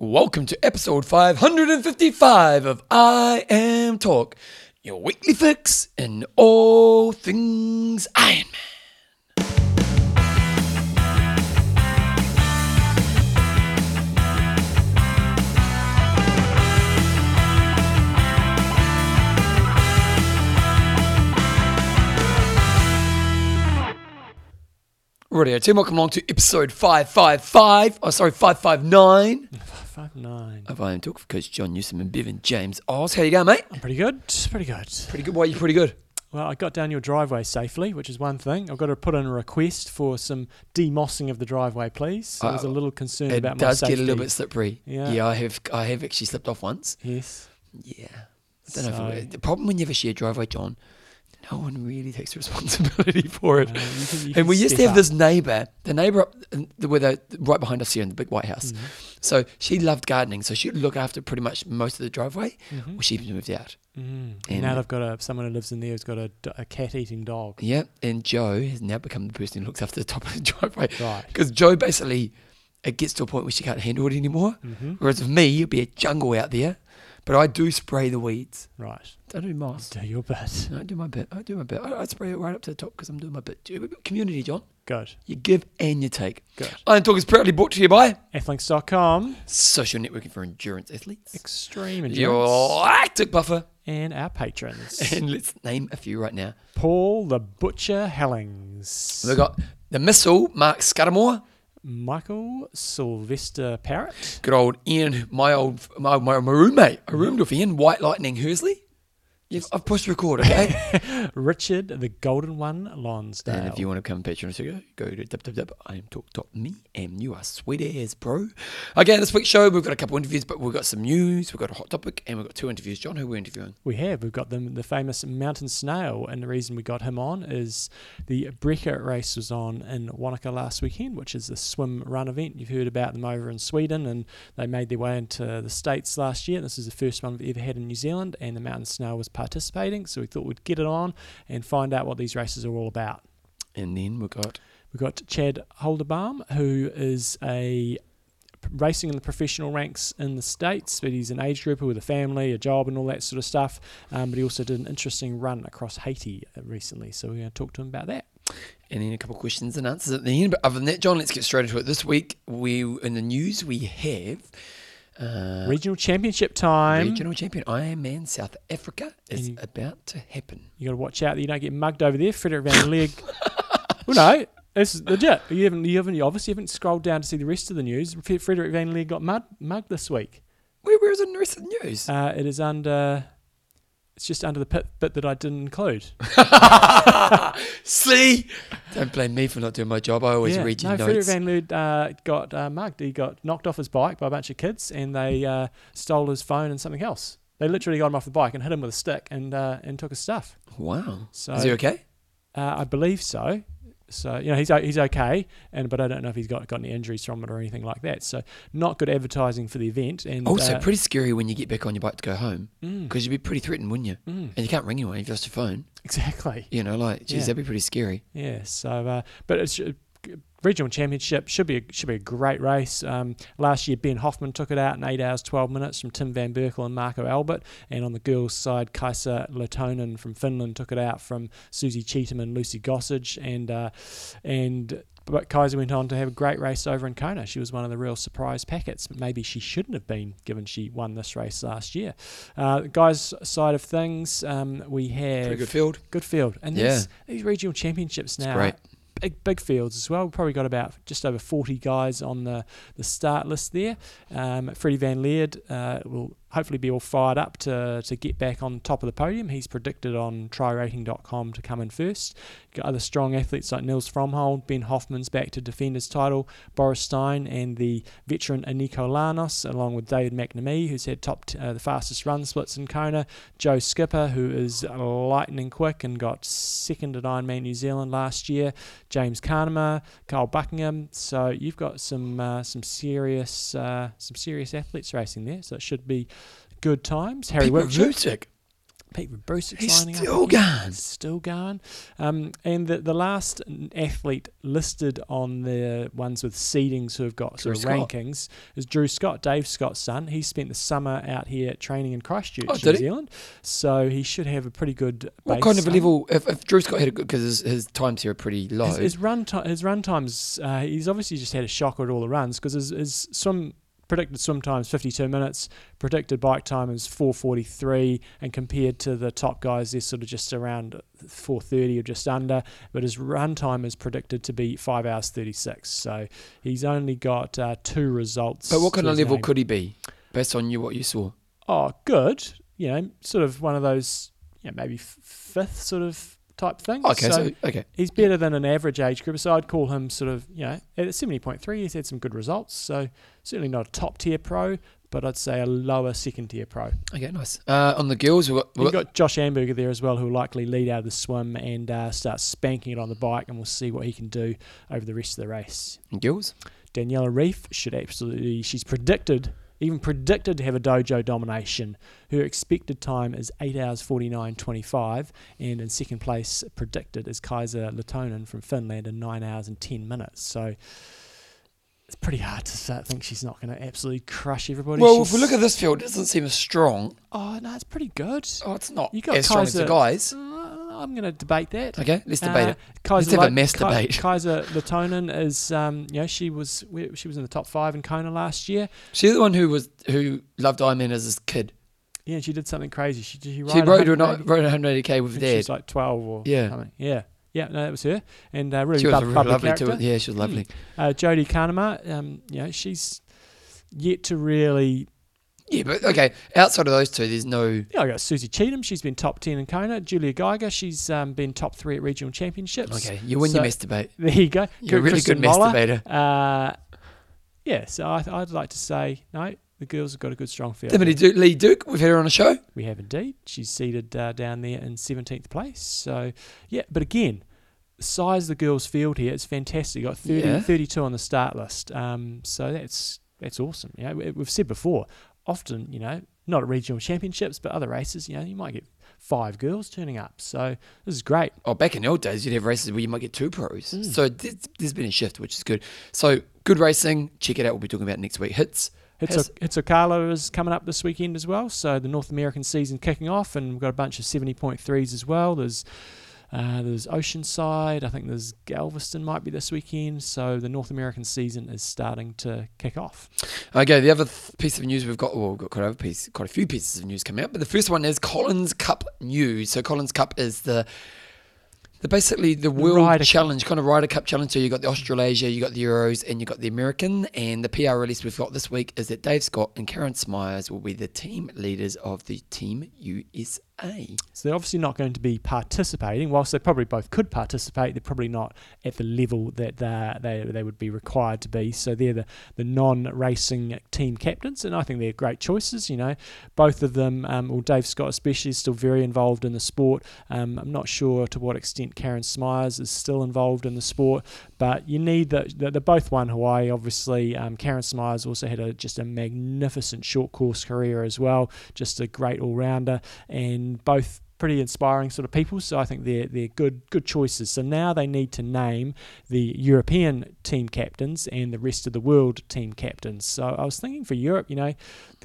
Welcome to episode 555 of IMTalk, your weekly fix in all things Ironman. Radio team, welcome along to episode 555. Oh, sorry, 559 Five nine. of IMTalk for Coach John Newsom and Bevan James Oz. How you going, mate? I'm pretty good. Pretty good. Pretty good. Why are you pretty good? Well, I got down your driveway safely, which is one thing. I've got to put in a request for some demossing of the driveway, please. I was a Uh, little concerned It about my safety. It does get a little bit slippery. Yeah. yeah, I have. I have actually slipped off once. Yes. Yeah, I don't know. If it, the problem when you have a shared driveway, John, no one really takes responsibility for it. Uh, you can- you and we used to have up. this neighbour, the neighbour up in the, where the, right behind us here in the big white house. Mm-hmm. So she loved gardening, so she'd look after pretty much most of the driveway. Mhm. Well, she's moved out. Mm. and- now they've got a someone who lives in there who's got a cat eating dog. Yeah, and Joe has now become the person who looks after the top of the driveway. Right. Because Joe basically, it gets to a point where she can't handle it anymore. hmm Whereas with me, it'd be a jungle out there. But I do spray the weeds. Right. I do moss. Do your bit. I do my bit. I do my bit. I, I spray it right up to the top because I'm doing my bit. Community, John. Good. You give and you take. Good. Iron Talk is proudly brought to you by Athlinks.com. social networking for endurance athletes. Extreme endurance. Your active buffer. And our patrons. And let's name a few right now. Paul the Butcher Hellings. We've got the missile, Mark Scudamore. Michael Sylvester Parrott. Good old Ian, my old my, my, my roommate. I roomed with Ian, White Lightning Hersley. You've, I've pushed record, okay? Richard the Golden One Lonsdale. and if you want to become a patron of go, go to www.imtalk.me and you are sweet as, bro. Again, this week's show, we've got a couple interviews, but we've got some news, we've got a hot topic, and we've got two interviews. John, who we're interviewing? we have, we've got the, the famous Mountain Snail, and the reason we got him on is the Breca race was on in Wanaka last weekend, which is the swim run event. You've heard about them over in Sweden, and they made their way into the States last year. This is the first one we've ever had in New Zealand, and the Mountain Snail was participating, so we thought we'd get it on and find out what these races are all about. And then we've got We've got Chad Holderbaum, who is a racing in the professional ranks in the states, but he's an age grouper with a family, a job, and all that sort of stuff. Um, but he also did an interesting run across Haiti uh, recently, so we're going to talk to him about that. and then a couple of questions and answers at the end. But other than that, John, let's get straight into it. This week, we in the news we have uh, Regional Championship time. regional champion Ironman South Africa is you- about to happen. You got to watch out that you don't get mugged over there. Frederik Van Lierde. well, no. It's legit. You haven't, you haven't, you obviously haven't scrolled down to see the rest of the news. Fre- Frederik Van Lierde got mud, mugged this week. Where, where is it in the rest of the news? Uh, it is under. It's just under the pit, bit that I didn't include. See, don't blame me for not doing my job. I always yeah. read your no, notes. Van Lierde uh, got uh, mugged. He got knocked off his bike by a bunch of kids, and they uh, stole his phone and something else. They literally got him off the bike and hit him with a stick and uh, and took his stuff. wow. So is he okay? Uh, I believe so. So you know he's he's okay, and but I don't know if he's got got any injuries from it or anything like that. So not good advertising for the event. And Also, uh, pretty scary when you get back on your bike to go home mm, because you'd be pretty threatened, wouldn't you? mm, And you can't ring anyone. You've lost your phone. exactly. You know, like, geez, Yeah. that'd be pretty scary. Yeah. So, uh, but it's regional championship should be a, should be a great race. Um, last year, Ben Hoffman took it out in eight hours twelve minutes from Tim Van Berkel and Marko Albert, and on the girls' side, Kaisa Lehtonen from Finland took it out from Susie Cheetham and Lucy Gossage, and uh, and. But Kaisa went on to have a great race over in Kona. She was one of the real surprise packets, but maybe she shouldn't have been given she won this race last year. Uh, guys' side of things, um, we have Pretty good field. Good field. And Yeah. these, these regional championships It's now, great. Big big fields as well. We've probably got about just over 40 guys on the, the start list there. Um, Freddie Van Lierde uh, will hopefully be all fired up to, to get back on top of the podium. He's predicted on trirating.com to come in first. Got other strong athletes like Nils Frommhold, Ben Hoffman's back to defend his title, Boris Stein, and the veteran Eneko Llanos, along with David McNamee, who's had top t- uh, the fastest run splits in Kona, Joe Skipper, who is lightning quick and got second at Ironman New Zealand last year, James Cunnama, Carl Buckingham. So you've got some uh, some serious uh, some serious athletes racing there. So it should be good times. Harry. Vucic. Pete Bruce He's lining still up going. He's still going. Um, and the, the last athlete listed on the ones with seedings who have got Drew sort of Scott. rankings is Drew Scott, Dave Scott's son. He spent the summer out here training in Christchurch, Oh, New he? Zealand. So he should have a pretty good. What kind of a level? If, if Drew Scott had a good, because his, his times here are pretty low. His, his run ti his run times. Uh, he's obviously just had a shocker at all the runs because his, his swim predicted swim time is 52 minutes, predicted bike time is 4:43, and compared to the top guys, they're sort of just around 4:30 or just under. But his run time is predicted to be five hours 36. So he's only got uh, two results. but what kind of level name. could he be, based on you what you saw? Oh, good. You know, sort of one of those. You know, maybe f- fifth sort of type thing. Okay, so, okay, He's better than an average age group, so I'd call him sort of, you know, at 70.3, he's had some good results. So certainly not a top tier pro, but I'd say a lower second tier pro. okay, nice. Uh, on the girls, we've got, we've got Josh Amberger there as well, who'll likely lead out of the swim and uh, start spanking it on the bike, and we'll see what he can do over the rest of the race. girls. Daniela Ryf should absolutely, she's predicted, even predicted to have a dojo domination. Her expected time is 8 hours 49.25, and in second place, predicted is Kaisa Lehtonen from Finland in 9 hours and 10 minutes. So it's pretty hard to say, think she's not going to absolutely crush everybody. Well, if we look at this field, it doesn't seem as strong. Oh, no, it's pretty good. Oh, it's not You got as strong as the guys. Uh, I'm going to debate that. Okay, let's debate Uh, it. Kaiser have a mass Kai- debate. Kaisa Lehtonen is, um, you know, she was she was in the top five in Kona last year. She's the one who was who loved Ironman as a kid. Yeah, and she did something crazy. She she, She rode, 180 a, rode 180k with dad. She was like 12 or Yeah. something. Yeah. Yeah, no, that was her. And uh, really she was lovely character. too. Yeah, she was lovely. Uh, Jodie Cunnama, um, you know, she's yet to really. Yeah, but okay. Outside of those two, there's no. Yeah, I got Susie Cheetham. She's been top 10 in Kona. Julia Geiger, she's um, been top three at regional championships. Okay, you win So- your mess debate. There you go. You're a really Kristen good Moller. debater. Uh, yeah, so I, I'd like to say, no, the girls have got a good, strong field. Timothy Duke, Lee Duke, we've had her on a show. We have indeed. She's seated uh, down there in 17th place. So, yeah, but again, size of the girls' field here is fantastic. You've got 30, Yeah. 32 on the start list. Um, so that's that's awesome. Yeah, we've said before, often, you know, not at regional championships, but other races, you know, you might get five girls turning up. So this is great. Oh, back in the old days, you'd have races where you might get two pros. Mm. So there's, there's been a shift, which is good. So good racing. Check it out. We'll be talking about next week. Hits. Has- Hitso- Hitzokala is coming up this weekend as well. So the North American season kicking off, and we've got a bunch of 70.3s as well. There's uh, there's Oceanside. I think there's Galveston might be this weekend. So the North American season is starting to kick off. Okay, the other th- piece of news we've got, well, we've got quite a, piece, quite a few pieces of news coming out, but the first one is Collins Cup news. So Collins Cup is the the basically the World Ryder Cup. Challenge, kind of Ryder Cup challenge. So you got the Australasia, you got the Euros, and you got the American. And the PR release we've got this week is that Dave Scott and Karen Smyers will be the team leaders of the Team USA. So they're obviously not going to be participating. Whilst they probably both could participate, they're probably not at the level that they they, they would be required to be. So they're the, the non-racing team captains, and I think they're great choices. You know, both of them, um, well, Dave Scott especially, is still very involved in the sport. Um, I'm not sure to what extent Karen Smyers is still involved in the sport, but you need that. They're both won Hawaii, obviously. Um, Karen Smyers also had a just a magnificent short course career as well, just a great all rounder, and both pretty inspiring sort of people. So I think they're they're good good choices. So now they need to name the European team captains and the rest of the world team captains. So I was thinking for Europe, you know,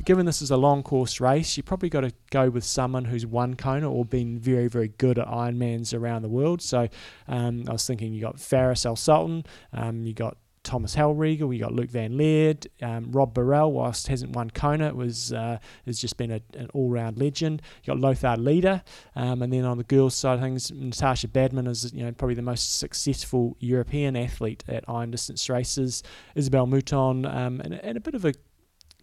given this is a long course race, you probably got to go with someone who's won Kona or been very very good at Ironmans around the world. So um, I was thinking you got Faris Al Sultan, um, you got Thomas Hellriegel, we got Luc Van Lierde, um, Rob Barel, whilst hasn't won Kona, it was uh, has just been a, an all-round legend. You got Lothar Leder, um, and then on the girls' side of things, Natascha Badmann is you know probably the most successful European athlete at iron distance races. Isabelle Mouthon, um, and, and a bit of a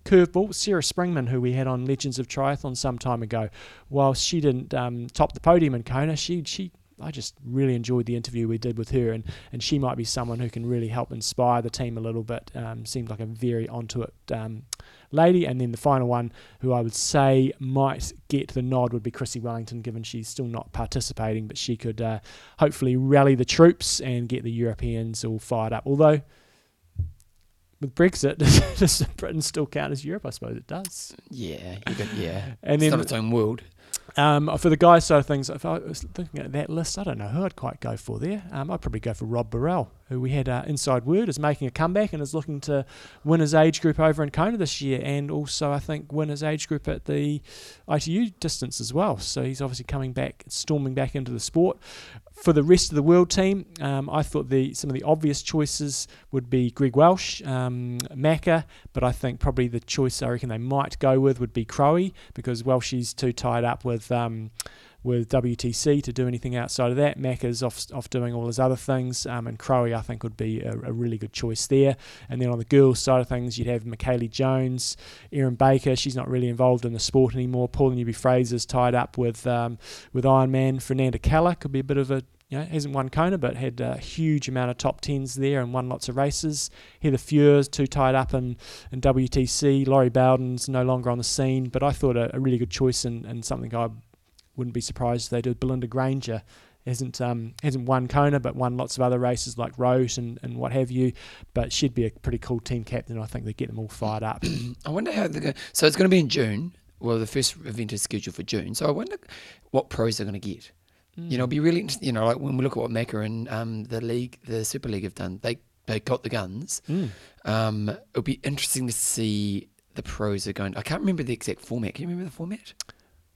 curveball, Sarah Springman, who we had on Legends of Triathlon some time ago. While she didn't um, top the podium in Kona, she she I just really enjoyed the interview we did with her, and, and she might be someone who can really help inspire the team a little bit. Um, seemed like a very onto it um, lady. And then the final one, who I would say might get the nod, would be Chrissie Wellington, given she's still not participating, but she could uh, hopefully rally the troops and get the Europeans all fired up. Although with Brexit, does Britain still count as Europe? I suppose it does. Yeah, got, yeah. And it's then not its own world. Um, for the guys side of things, if I was looking at that list, I don't know who I'd quite go for there. Um, I'd probably go for Rob Barel, who we had uh, inside word is making a comeback and is looking to win his age group over in Kona this year, and also I think win his age group at the ITU distance as well. So he's obviously coming back, storming back into the sport. For the rest of the world team, um, I thought the some of the obvious choices would be Greg Welch, um, Macca, but I think probably the choice I reckon they might go with would be Crowe because Welch is too tied up with um, with WTC to do anything outside of that. Macca's off off doing all his other things, um, and Crowe I think would be a, a, really good choice there. And then on the girls' side of things, you'd have Michellie Jones, Erin Baker. She's not really involved in the sport anymore. Paula Newby Fraser's tied up with um, with Ironman. Fernanda Keller could be a bit of a you know, hasn't won Kona, but had a huge amount of top tens there and won lots of races. Heather Fuhr's too tied up in, in WTC. Lori Bowden's no longer on the scene, but I thought a, a really good choice and, and something I wouldn't be surprised if they did. Belinda Granger hasn't um, hasn't won Kona, but won lots of other races like Roth and, and what have you. But she'd be a pretty cool team captain. I think they get them all fired up. I wonder how they're going. So it's going to be in June. Well, the first event is scheduled for June. So I wonder what pros they're going to get. You know, it'll be really interesting. You know, like when we look at what Macca and um, the league, the Super League have done, they they got the guns. Mm. Um, it'll be interesting to see the pros are going. I can't remember the exact format. Can you remember the format?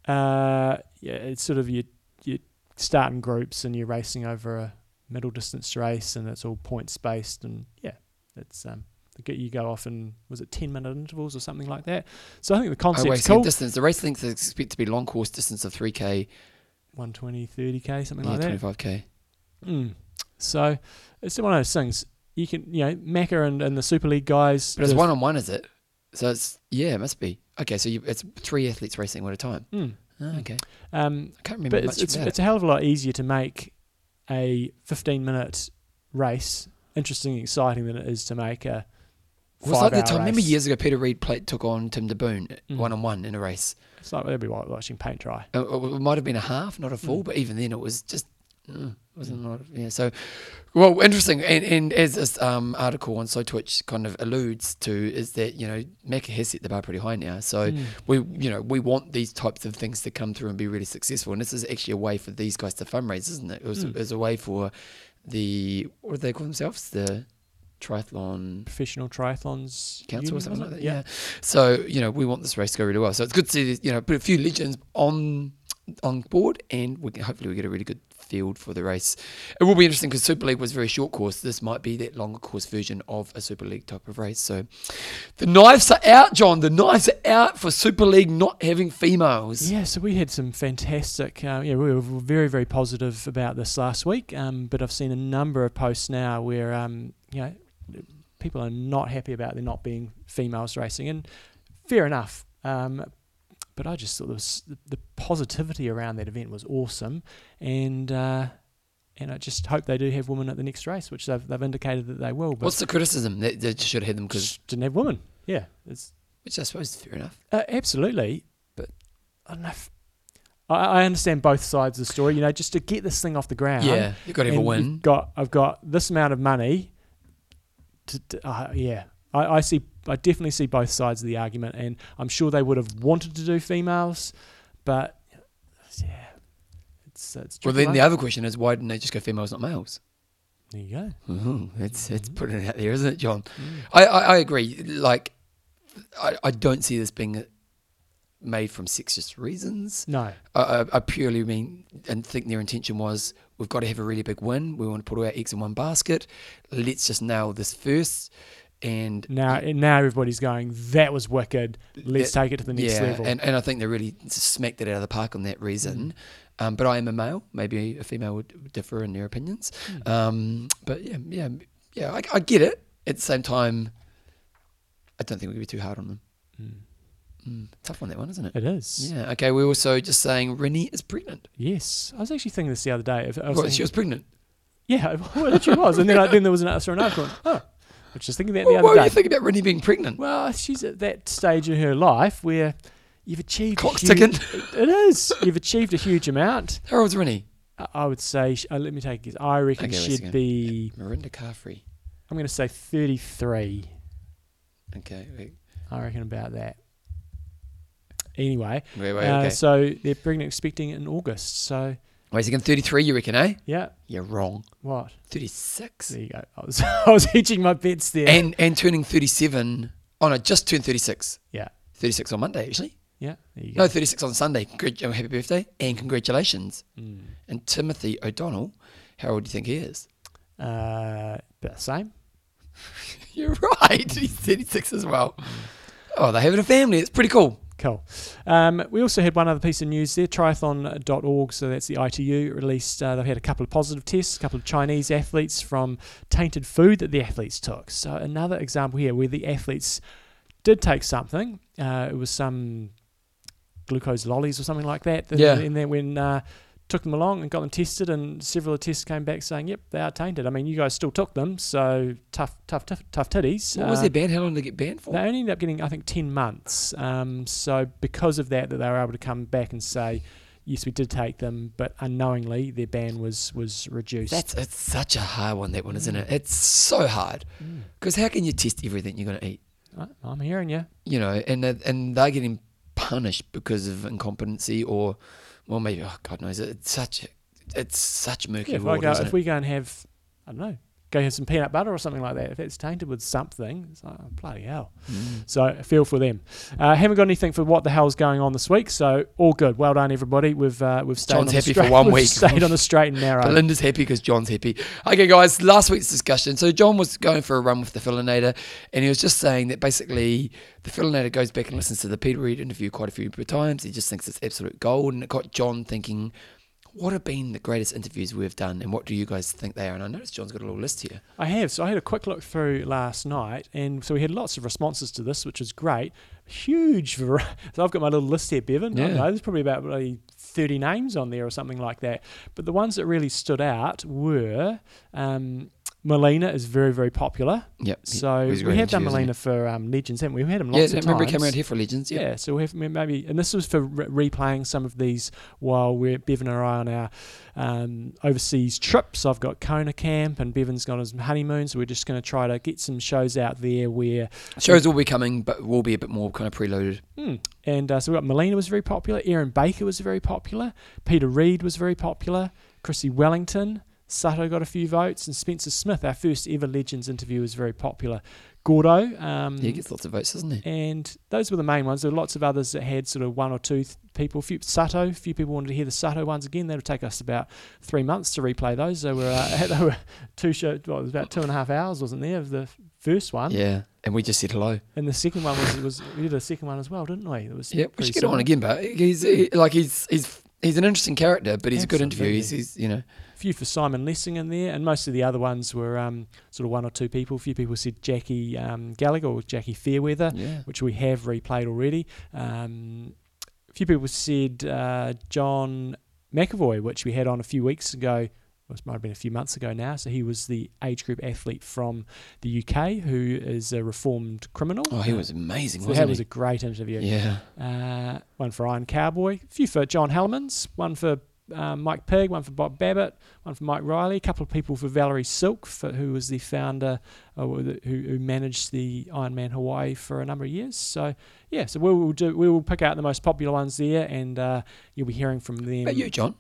Uh, yeah, it's sort of you you start in groups and you're racing over a middle distance race, and it's all points based, and yeah, it's um. You go off in was it ten minute intervals or something like that. So I think the concept's oh, cool. Distance. The race length is expected to be long course distance of three k 120, 30k, something yeah, like that. 25k. Mm. So it's one of those things. You can, you know, Macca and, and the Super League guys. But it's one on one, is it? So it's yeah, it must be okay. So you, it's three athletes racing at a time. Mm. Oh, okay. Um, I can't remember but much it's it's, it's a hell of a lot easier to make a 15 minute race interesting and exciting than it is to make a. Well, it's like the time. Remember years ago, Peter Reid played, took on Tim DeBoom Mm. one on one in a race. It's like they'd be watching paint dry. Uh, It, might have been a half, not a full, Mm. but even then, it was just wasn't a lot of, yeah. So, well, interesting. And, and as this um, article on Slowtwitch kind of alludes to, is that you know Macca has set the bar pretty high now. So Mm. we you know we want these types of things to come through and be really successful. And this is actually a way for these guys to fundraise, isn't it? It was, Mm. it was a way for the what do they call themselves? The triathlon Professional triathlons council or something like that. Yeah. So you know we want this race to go really well. So it's good to see you know put a few legends on on board, and we can, hopefully we get a really good field for the race. It will be interesting because Super League was a very short course. This might be that longer course version of a Super League type of race. So the knives are out, John. The knives are out for Super League not having females. Yeah, so we had some fantastic. Uh, yeah, we were very, very positive about this last week. Um, but I've seen a number of posts now where, um, you know, people are not happy about there not being females racing, and fair enough. Um, but I just thought was, the positivity around that event was awesome, and uh, and I just hope they do have women at the next race, which they've, they've indicated that they will. But What's the criticism? They, they should have had them because, didn't have women. Yeah, it's which I suppose is fair enough. uh, absolutely, But- I don't know. If, I, I understand both sides of the story. You know, just to get this thing off the ground. yeah, you've got to have a win. Got I've got this amount of money. To, to uh, yeah, I, I see. I definitely see both sides of the argument, and I'm sure they would have wanted to do females, but yeah, it's it's. Well, then the other question is why didn't they just go females, not males? there you go. Ooh, it's it's Mhm. putting it out there, isn't it, John? Mm. I, I, I agree. Like, I, I don't see this being made from sexist reasons. No, I, I purely mean and think their intention was we've got to have a really big win. We want to put all our eggs in one basket. Let's just nail this first. And now now everybody's going. That was wicked. Let's That- take it to the next yeah, level. and, and I think they really smacked it out of the park on that reason. Mm. Um, but I am a male. Maybe a female would differ in their opinions. Mm. Um, but yeah, yeah, yeah. I, I get it. At the same time, I don't think we could be too hard on them. Mm. Mm, tough one, that one, isn't it? It is. Yeah. Okay. We're also just saying Rinny is pregnant. Yes, I was actually thinking this the other day. If- I was Well, thinking- she was pregnant. Yeah, well, she was, and then I, then there was an, I saw an article. Oh, I was just thinking that the Well, other what do day. you think about Rinny being pregnant? Well, she's at that stage in her life where you've achieved. a Clock's huge- ticking. It is. You've achieved a huge amount. How old's Rinny? I- I would say. Uh, let me take guess. I reckon Okay, she'd be. Mirinda Carfrae. I'm going to say 33. Okay. wait. I reckon about that. anyway. Wait, wait, Uh, okay. so they're pregnant, expecting in August. So Wait a second, 33, you reckon, eh? yeah, You're wrong. what? 36. There you go. I was I was hedging my bets there. And and turning 37. Oh, no, just turned 36. yeah, 36 on Monday, actually. yeah. There you go. No, 36 on Sunday. Congrat- oh, happy birthday and congratulations. Mm. And Timothy O'Donnell, how old do you think he is? Uh, about the same. You're right. He's 36 as well. Oh, they have a family. It's pretty cool. Cool. Um, we also had one other piece of news there. Triathlon.org, so that's the ITU, released, uh, they've had a couple of positive tests, a couple of Chinese athletes from tainted food that the athletes took. So another example here where the athletes did take something. Uh, it was some glucose lollies or something like that. that- Yeah. And then when uh, took them along and got them tested, and several of the tests came back saying, "Yep, they are tainted." I mean, you guys still took them, so tough, tough, tough, tough titties. What was Uh, their ban? How long did they get banned for? they only ended up getting, I think, 10 months. Um, so because of that, that they were able to come back and say, yes, we did take them, but unknowingly their ban was was reduced. That's it's such a hard one, that one, isn't it? It's so hard. Mm. Because how can you test everything you're going to eat? I'm hearing you. You know, and and they're getting punished because of incompetency or, well, maybe, oh, God knows. It's such, it's such murky Yeah, if, I water, go, if we go and have, I don't know, go have some peanut butter or something like that, if it's tainted with something, it's like, oh, bloody hell. Mm. So feel for them. Uh, haven't got anything for what the hell's going on this week, so all good. Well done, everybody. We've uh, we've stayed John's on the happy for straight, one week. Stayed on the straight and narrow. Belinda's happy because John's happy. Okay, guys, last week's discussion. So John was going for a run with the Fillinator, and he was just saying that basically the Fillinator goes back and listens to the Peter Reid interview quite a few times. He just thinks it's absolute gold, and it got John thinking, what have been the greatest interviews we've done, and what do you guys think they are? And I noticed John's got a little list here. I have. So I had a quick look through last night, and so we had lots of responses to this, which is great. Huge variety. So I've got my little list here, Bevan. I don't Yeah. know, there's probably about bloody 30 names on there or something like that. But the ones that really stood out were um, Molina is very, very popular. Yep. So we have done. Molina for um, Legends, haven't we? We had him Yeah, lots I of remember times. he came around here for Legends. Yeah. Yeah. so we have maybe, and this was for re- replaying some of these while we're Bevan and I on our um, overseas trips. I've got Kona Camp, and Bevan's got his honeymoon, so we're just going to try to get some shows out there where. Shows will be coming, but will be a bit more kind of preloaded. Hmm. And uh, so we got Molina was very popular, Erin Baker was very popular, Peter Reid was very popular, Chrissie Wellington, Sutto got a few votes, and Spencer Smith, our first ever Legends interview, was very popular. Gordo, um, Yeah, he gets lots of votes, doesn't he? and those were the main ones. There were lots of others that had sort of one or two th- people. Few, Sutto, a few people wanted to hear the Sutto ones again. That'll take us about three months to replay those. They were uh, they were two show. Well, it was about two and a half hours, wasn't there, of the first one? Yeah, and we just said hello. And the second one was was we did a second one as well, didn't we? It was Yeah, we should get on again, but he's he, like he's he's he's an interesting character, but he's a good interview. He's, he's you know few for Simon Lessing in there, and most of the other ones were um, sort of one or two people. A few people said Jackie um, Gallagher or Jackie Fairweather. yeah. which we have replayed already. Um, a few people said uh, John McAvoy, which we had on a few weeks ago. Well, it might have been a few months ago now. So he was the age group athlete from the UK who is a reformed criminal. Oh, he was amazing, so that was a great interview. yeah. Uh, one for Iron Cowboy, a few for John Hellemans, one for um, Mike Pigg, one for Bob Babbitt, one for Mike Reilly, a couple of people for Valerie Silk, for, who was the founder, uh, who, who managed the Ironman Hawaii for a number of years. So yeah, so we will do, we will pick out the most popular ones there, and uh, you'll be hearing from them. About you, John.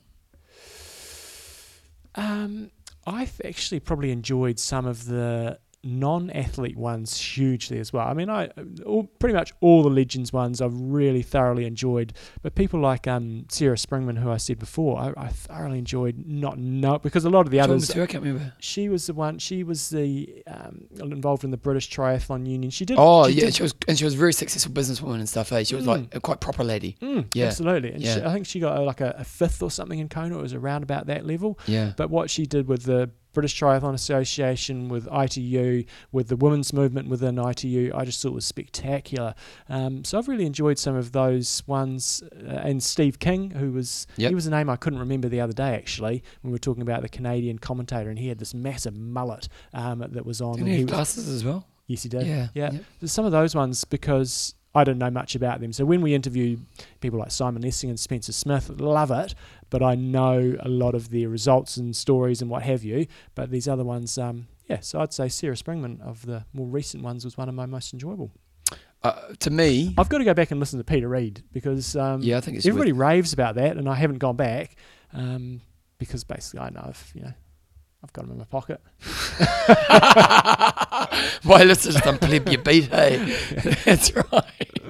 Um, I've actually probably enjoyed some of the non-athlete ones hugely as well. I mean, I all, pretty much all the legends ones I've really thoroughly enjoyed. But people like um, Sarah Springman, who I said before, I, I thoroughly enjoyed not know because a lot of the others. who? I can't remember. She was the one. She was the um, involved in the British Triathlon Union. She did. Oh she yeah, did- she was and she was a very successful businesswoman and stuff. Eh? She was like a quite proper lady. Mm, Yeah. absolutely. And she, Yeah. I think she got uh, like a, a fifth or something in Kona. It was around about that level. Yeah. But what she did with the British Triathlon Association, with ITU, with the women's movement within ITU, I just thought it was spectacular. Um, so I've really enjoyed some of those ones. Uh, and Steve King, who was Yep. he was a name I couldn't remember the other day actually when we were talking about the Canadian commentator, and he had this massive mullet um, that was on. Didn't he he have was- glasses as well? yes, he did. Yeah. yeah. Yep. There's some of those ones because I don't know much about them. So when we interview people like Simon Lessing and Spencer Smith, love it, but I know a lot of their results and stories and what have you. But these other ones, um, yeah, so I'd say Sarah Springman of the more recent ones was one of my most enjoyable. uh, to me, I've got to go back and listen to Peter Reid because um, yeah, I think everybody raves about that, and I haven't gone back um, because basically I know if you know I've got them in my pocket. Why listen to some pleb beat, hey? That's right.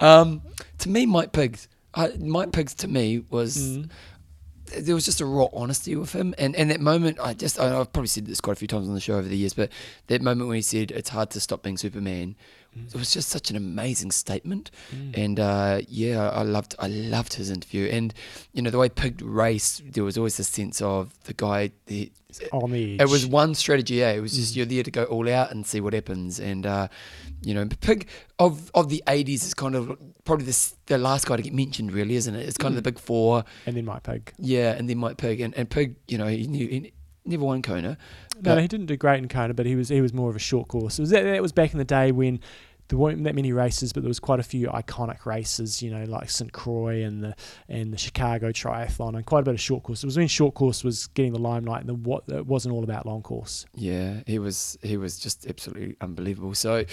Um, to me, Mike Pigg's, uh, Mike Pigg's to me was Mm. there was just a raw honesty with him, and and that moment, I just I, I've probably said this quite a few times on the show over the years, but that moment when he said it's hard to stop being Superman, it was just such an amazing statement, Mm. and uh, yeah, I loved I loved his interview, and you know the way Pigg raced, there was always a sense of the guy. The, on the edge. it was one strategy. Eh? It was just Mm. you're there to go all out and see what happens. And uh, you know, Pigg of of the '80s is kind of probably the the last guy to get mentioned, really, isn't it? It's kind of the big four, and then Mike Pigg. yeah, and then Mike Pigg and, and Pigg. You know, he, knew, he never won Kona. No, he didn't do great in Kona, but he was he was more of a short course. It was that, that was back in the day when there weren't that many races, but there was quite a few iconic races. You know, like St Croix and the and the Chicago Triathlon, and quite a bit of short course. It was when short course was getting the limelight, and the, what it wasn't all about long course. Yeah, he was he was just absolutely unbelievable. So,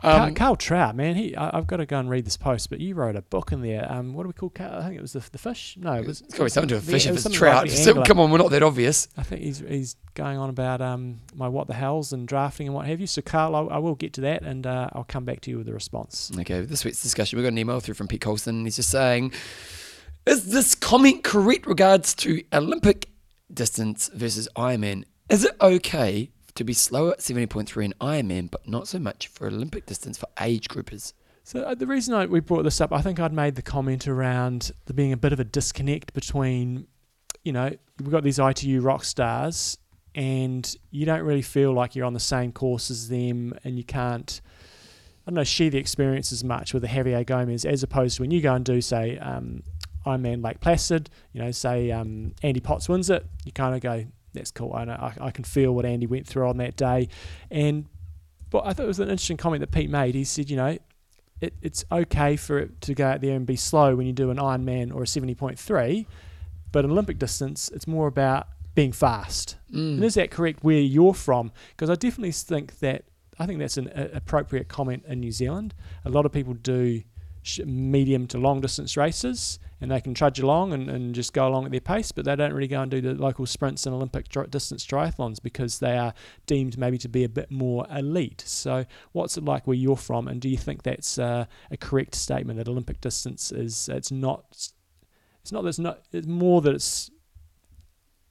Carl, um, Carl Trout, man, he I, I've got to go and read this post, but you wrote a book in there. Um, what do we call? Carl? I think it was the the fish. No, it was. it's got to be something to a fish it if was it's trout. like So, come on, we're not that obvious. I think he's he's going on about um my what the hells and drafting and what have you. So Carl, I, I will get to that and uh, I'll come back to you with a response. Okay, this week's discussion, we got an email through from Pete Colson. He's just saying, is this comment correct regards to Olympic distance versus Ironman? Is it okay to be slower at 70.3 in Ironman, but not so much for Olympic distance for age groupers? So uh, the reason I, we brought this up, I think I'd made the comment around there being a bit of a disconnect between, you know, we've got these ITU rock stars, and you don't really feel like you're on the same course as them, and you can't, I don't know, share the experience as much with a Javier Gomez as opposed to when you go and do, say, um, Ironman Lake Placid, you know, say um, Andy Potts wins it, you kind of go, that's cool. I know I, I can feel what Andy went through on that day, and but I thought it was an interesting comment that Pete made. He said, you know, it, it's okay for it to go out there and be slow when you do an Ironman or a 70.3, but an Olympic distance, it's more about being fast. Mm. And is that correct where you're from? Because I definitely think that I think that's an appropriate comment in New Zealand. A lot of people do sh- medium to long distance races and they can trudge along and, and just go along at their pace, but they don't really go and do the local sprints and Olympic dri- distance triathlons because they are deemed maybe to be a bit more elite. So, what's it like where you're from, and do you think that's uh, a correct statement that Olympic distance is it's not it's not there's not it's more that it's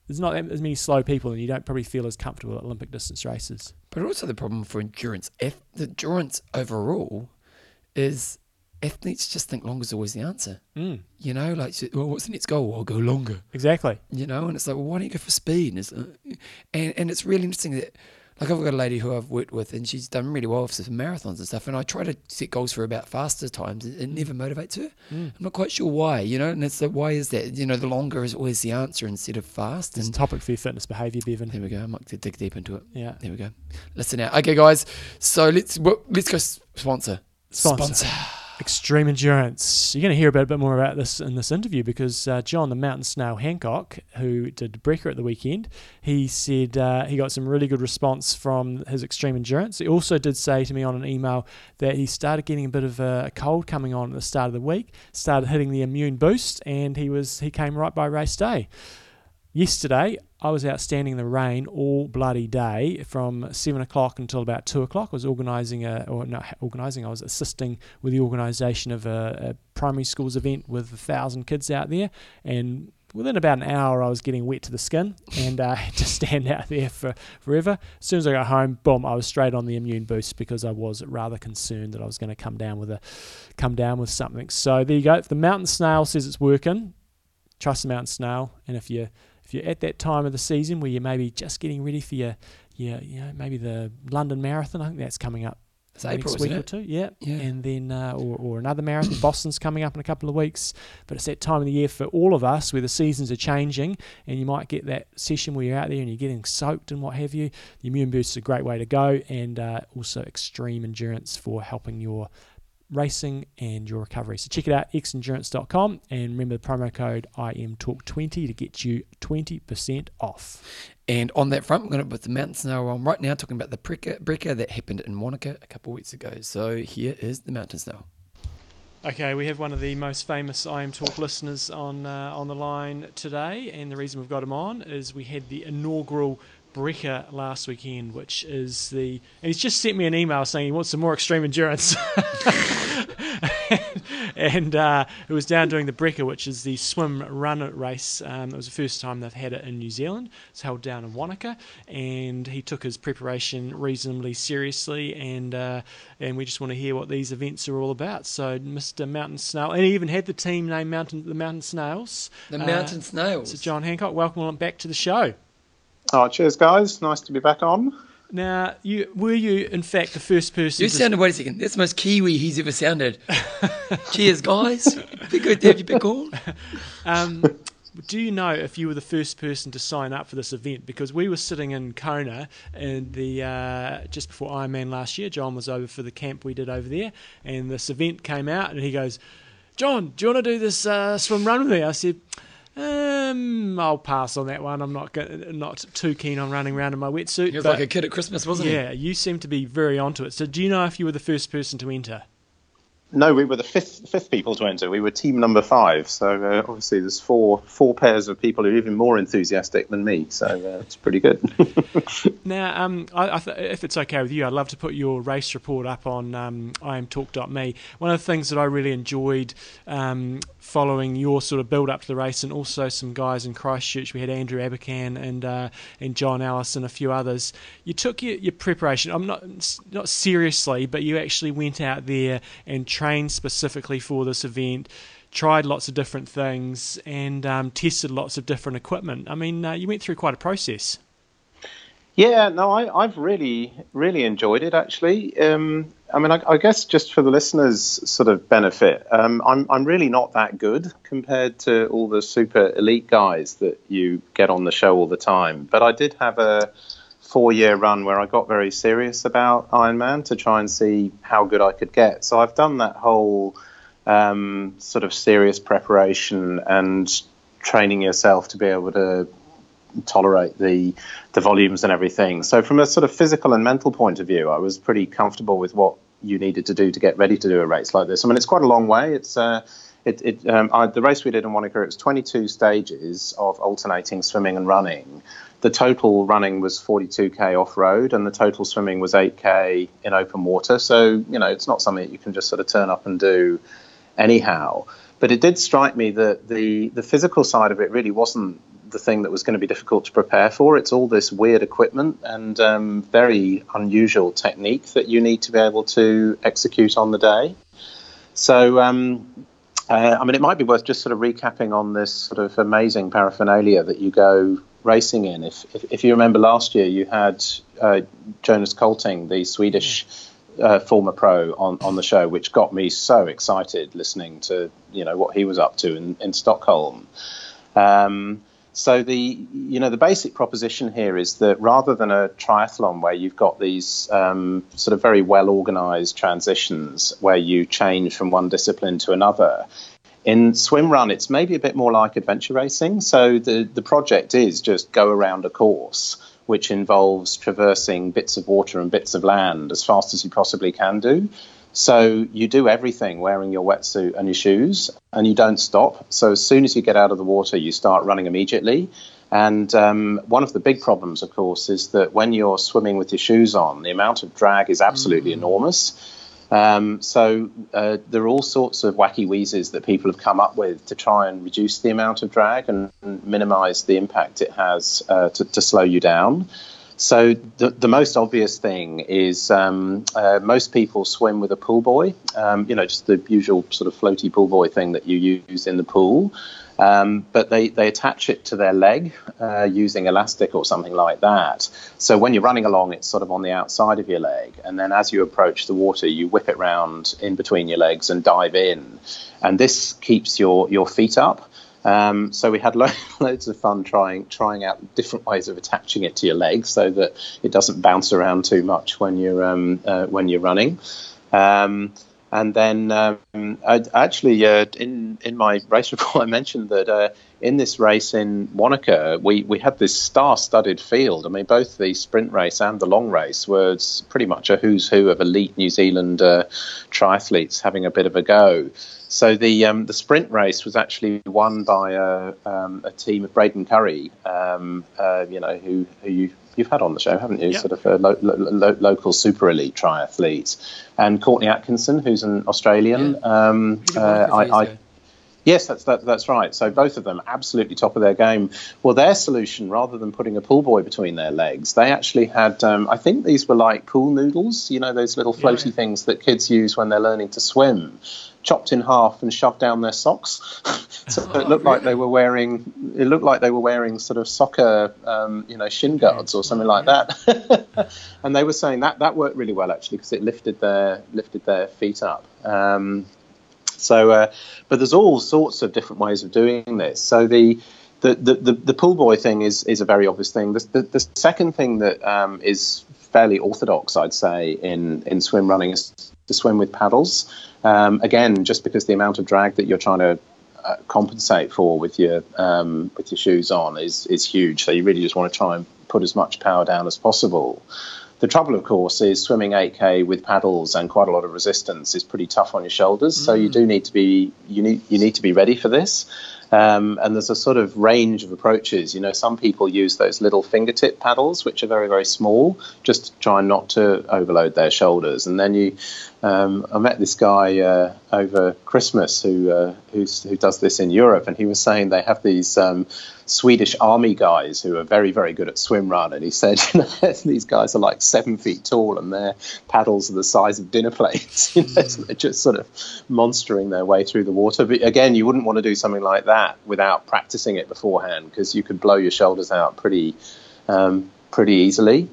there's not as many slow people and you don't probably feel as comfortable at Olympic distance races. But also the problem for endurance, if the endurance overall is athletes just think longer is always the answer. Mm, You know, like, well, what's the next goal? I'll go longer. exactly. you know, and it's like, well, why don't you go for speed? And it's, uh, and, and it's really interesting that, like, I've got a lady who I've worked with, and she's done really well for some marathons and stuff. And I try to set goals for about faster times, and it never motivates her. Mm. I'm not quite sure why, you know. And it's like, why is that? You know, the longer is always the answer instead of fast. It's a And topic for your fitness behaviour, Bevan. there we go. I might dig deep into it. Yeah. There we go. Listen out. Okay, guys. So let's well, let's go s- sponsor. Sponsor. Extreme endurance. You're going to hear a bit, a bit more about this in this interview because uh, John, the mountain snail Hancock, who did Breca at the weekend, he said uh, he got some really good response from his extreme endurance. He also did say to me on an email that he started getting a bit of a cold coming on at the start of the week, started hitting the immune boost, and he was he came right by race day. Yesterday, I was out standing in the rain all bloody day from seven o'clock until about two o'clock. I was organising a, or not organising, I was assisting with the organisation of a, a primary schools event with a thousand kids out there. And within about an hour, I was getting wet to the skin and uh, had to stand out there for forever. As soon as I got home, boom, I was straight on the immune boost because I was rather concerned that I was going to come down with a, come down with something. So there you go. If the mountain snail says it's working, trust the mountain snail. And if you if you're at that time of the season where you're maybe just getting ready for your, your you know, maybe the London Marathon, I think that's coming up It's April, week isn't or it? two. Yeah. Yeah. And then, uh, or, or another marathon. Boston's coming up in a couple of weeks. But it's that time of the year for all of us where the seasons are changing and you might get that session where you're out there and you're getting soaked and what have you. The immune boost is a great way to go and uh, also extreme endurance for helping your racing and your recovery. So check it out, xendurance.com, and remember the promo code IMTalk20 to get you 20% off. And on that front, we're going to put the mountain snail on right now, talking about the Breca, Breca that happened in Wanaka a couple of weeks ago. So here is the mountain snail. Okay, we have one of the most famous IMTalk listeners on uh, on the line today, and the reason we've got him on is we had the inaugural Breca last weekend, which is the. And he's just sent me an email saying he wants some more extreme endurance. and uh, it was down doing the Breca, which is the swim run race. Um, it was the first time they've had it in New Zealand. It's held down in Wanaka, and he took his preparation reasonably seriously. And uh, and we just want to hear what these events are all about. So, Mr. Mountain Snail, and he even had the team named Mountain the Mountain Snails. The Mountain uh, Snails. So, John Hancock, welcome back to the show. Oh, cheers, guys. Nice to be back on. Now, you were you in fact the first person? You sounded. Wait a second. That's the most Kiwi he's ever sounded. cheers, guys. Be good to have you back on. Um, do you know if you were the first person to sign up for this event? Because we were sitting in Kona and the uh, just before Ironman last year. John was over for the camp we did over there, and this event came out, and he goes, "John, do you want to do this uh, swim run with me?" I said. Um, I'll pass on that one. I'm not not too keen on running around in my wetsuit. He was like a kid at Christmas, wasn't yeah, he? Yeah, you seem to be very onto it. So, do you know if you were the first person to enter? No, we were the fifth fifth people to enter. We were team number five. So uh, obviously, there's four four pairs of people who are even more enthusiastic than me. So uh, it's pretty good. now, um, I, I th- if it's okay with you, I'd love to put your race report up on um, imtalk.me. One of the things that I really enjoyed um, following your sort of build up to the race, and also some guys in Christchurch. We had Andrew Abercan and uh, and John Ellis and a few others. You took your, your preparation. I'm not not seriously, but you actually went out there and trained specifically for this event, tried lots of different things, and um, tested lots of different equipment. I mean, uh, you went through quite a process. Yeah, no, I, have really, really enjoyed it actually. Um, I mean, I, I, guess just for the listeners' sort of benefit, um, I'm, I'm really not that good compared to all the super elite guys that you get on the show all the time. But I did have a four year run where I got very serious about Ironman to try and see how good I could get. So I've done that whole um, sort of serious preparation and training yourself to be able to tolerate the the volumes and everything. So from a sort of physical and mental point of view, I was pretty comfortable with what you needed to do to get ready to do a race like this. I mean, it's quite a long way. It's uh, it, it um, I, the race we did in Wanaka, it was 22 stages of alternating swimming and running. The total running was 42k off road, and the total swimming was 8k in open water. So you know, it's not something that you can just sort of turn up and do anyhow. But it did strike me that the the physical side of it really wasn't the thing that was going to be difficult to prepare for. It's all this weird equipment and um, very unusual technique that you need to be able to execute on the day. So, um, uh, I mean, it might be worth just sort of recapping on this sort of amazing paraphernalia that you go racing in. If, if, if you remember last year, you had uh, Jonas Colting, the Swedish uh, former pro, on, on the show, which got me so excited listening to you know what he was up to in, in Stockholm. Um, so the you know the basic proposition here is that rather than a triathlon where you've got these um, sort of very well organized transitions where you change from one discipline to another, in swim run it's maybe a bit more like adventure racing. So the the project is just go around a course which involves traversing bits of water and bits of land as fast as you possibly can do. So you do everything wearing your wetsuit and your shoes, and you don't stop. So as soon as you get out of the water, you start running immediately. And um, one of the big problems, of course, is that when you're swimming with your shoes on, the amount of drag is absolutely mm. enormous. Um, so uh, there are all sorts of wacky wheezes that people have come up with to try and reduce the amount of drag and, and minimize the impact it has uh, to, to slow you down. So the, the most obvious thing is um, uh, most people swim with a pool buoy, um, you know, just the usual sort of floaty pool buoy thing that you use in the pool. Um, but they, they attach it to their leg uh, using elastic or something like that. So when you're running along, it's sort of on the outside of your leg. And then as you approach the water, you whip it round in between your legs and dive in. And this keeps your, your feet up. Um, so we had lo- loads of fun trying trying out different ways of attaching it to your legs so that it doesn't bounce around too much when you're um, uh, when you're running. Um, And then um, I, actually, uh, in in my race report, I mentioned that uh, in this race in Wanaka, we, we had this star-studded field. I mean, both the sprint race and the long race was pretty much a who's who of elite New Zealand uh, triathletes having a bit of a go. So the um, the sprint race was actually won by a, um, a team of Braden Currie, um, uh, you know, who, who you you've had on the show, haven't you? Yep. Sort of a lo- lo- lo- local super elite triathlete, and Courtney Atkinson, who's an Australian. Yeah. Um, uh, one a few I, I. Yes, that's that, that's right. So both of them absolutely top of their game. Well, their solution, rather than putting a pool buoy between their legs, they actually had. Um, I think these were like pool noodles. You know, those little floaty yeah. things that kids use when they're learning to swim. Chopped in half and shoved down their socks, so Oh, it looked like they were wearing. It looked like they were wearing sort of soccer, um, you know, shin guards or something like that. and they were saying that that worked really well actually because it lifted their lifted their feet up. Um, so, uh, but there's all sorts of different ways of doing this. So the the, the, the, the pool buoy thing is, is a very obvious thing. The, the, the second thing that um, is fairly orthodox, I'd say, in, in swim running is to swim with paddles. Um, again, just because the amount of drag that you're trying to uh, compensate for with your um, with your shoes on is is huge. So you really just want to try and put as much power down as possible. The trouble, of course, is swimming 8k with paddles and quite a lot of resistance is pretty tough on your shoulders. So you do need to be you need you need to be ready for this. Um, and there's a sort of range of approaches. You know, some people use those little fingertip paddles, which are very, very small, just to try not to overload their shoulders. And then you, um, I met this guy uh, over Christmas who uh, who does this in Europe, and he was saying they have these um, Swedish army guys who are very, very good at swim run. And he said, you know, these guys are like seven feet tall, and their paddles are the size of dinner plates. You know, so they're just sort of monstering their way through the water. But again, you wouldn't want to do something like that without practicing it beforehand because you could blow your shoulders out pretty, um, pretty easily.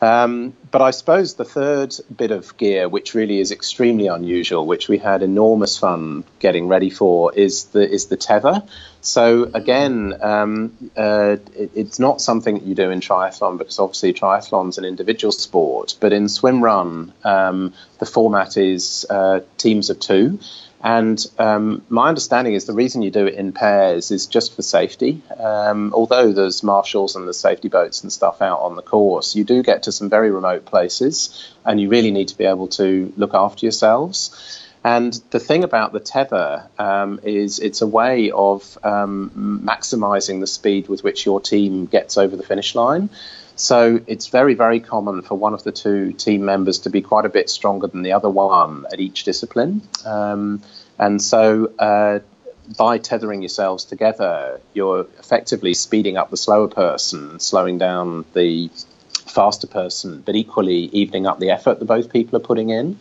Um, but I suppose the third bit of gear, which really is extremely unusual, which we had enormous fun getting ready for, is the is the tether. So again, um, uh, it, it's not something that you do in triathlon because obviously triathlon's an individual sport. But in swim run, um, the format is uh, teams of two. And um, my understanding is the reason you do it in pairs is just for safety. Um, although there's marshals and the safety boats and stuff out on the course, you do get to some very remote places, and you really need to be able to look after yourselves. And the thing about the tether um, is it's a way of um, maximizing the speed with which your team gets over the finish line. So it's very, very common for one of the two team members to be quite a bit stronger than the other one at each discipline. Um, and so uh, by tethering yourselves together, you're effectively speeding up the slower person, slowing down the faster person, but equally evening up the effort that both people are putting in.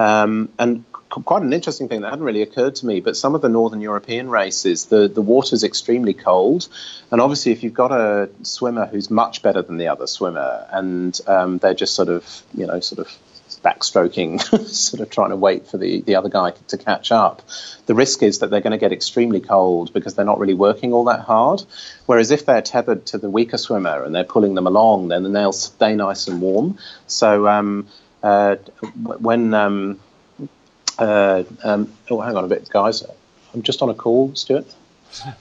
Um, and quite an interesting thing that hadn't really occurred to me, but some of the Northern European races, the, the water's extremely cold. And obviously, if you've got a swimmer who's much better than the other swimmer, and um, they're just sort of, you know, sort of backstroking, sort of trying to wait for the, the other guy to catch up, the risk is that they're going to get extremely cold because they're not really working all that hard. Whereas if they're tethered to the weaker swimmer and they're pulling them along, then they'll stay nice and warm. So um, uh, when um, uh, um, oh, hang on a bit, guys. I'm just on a call, Stuart.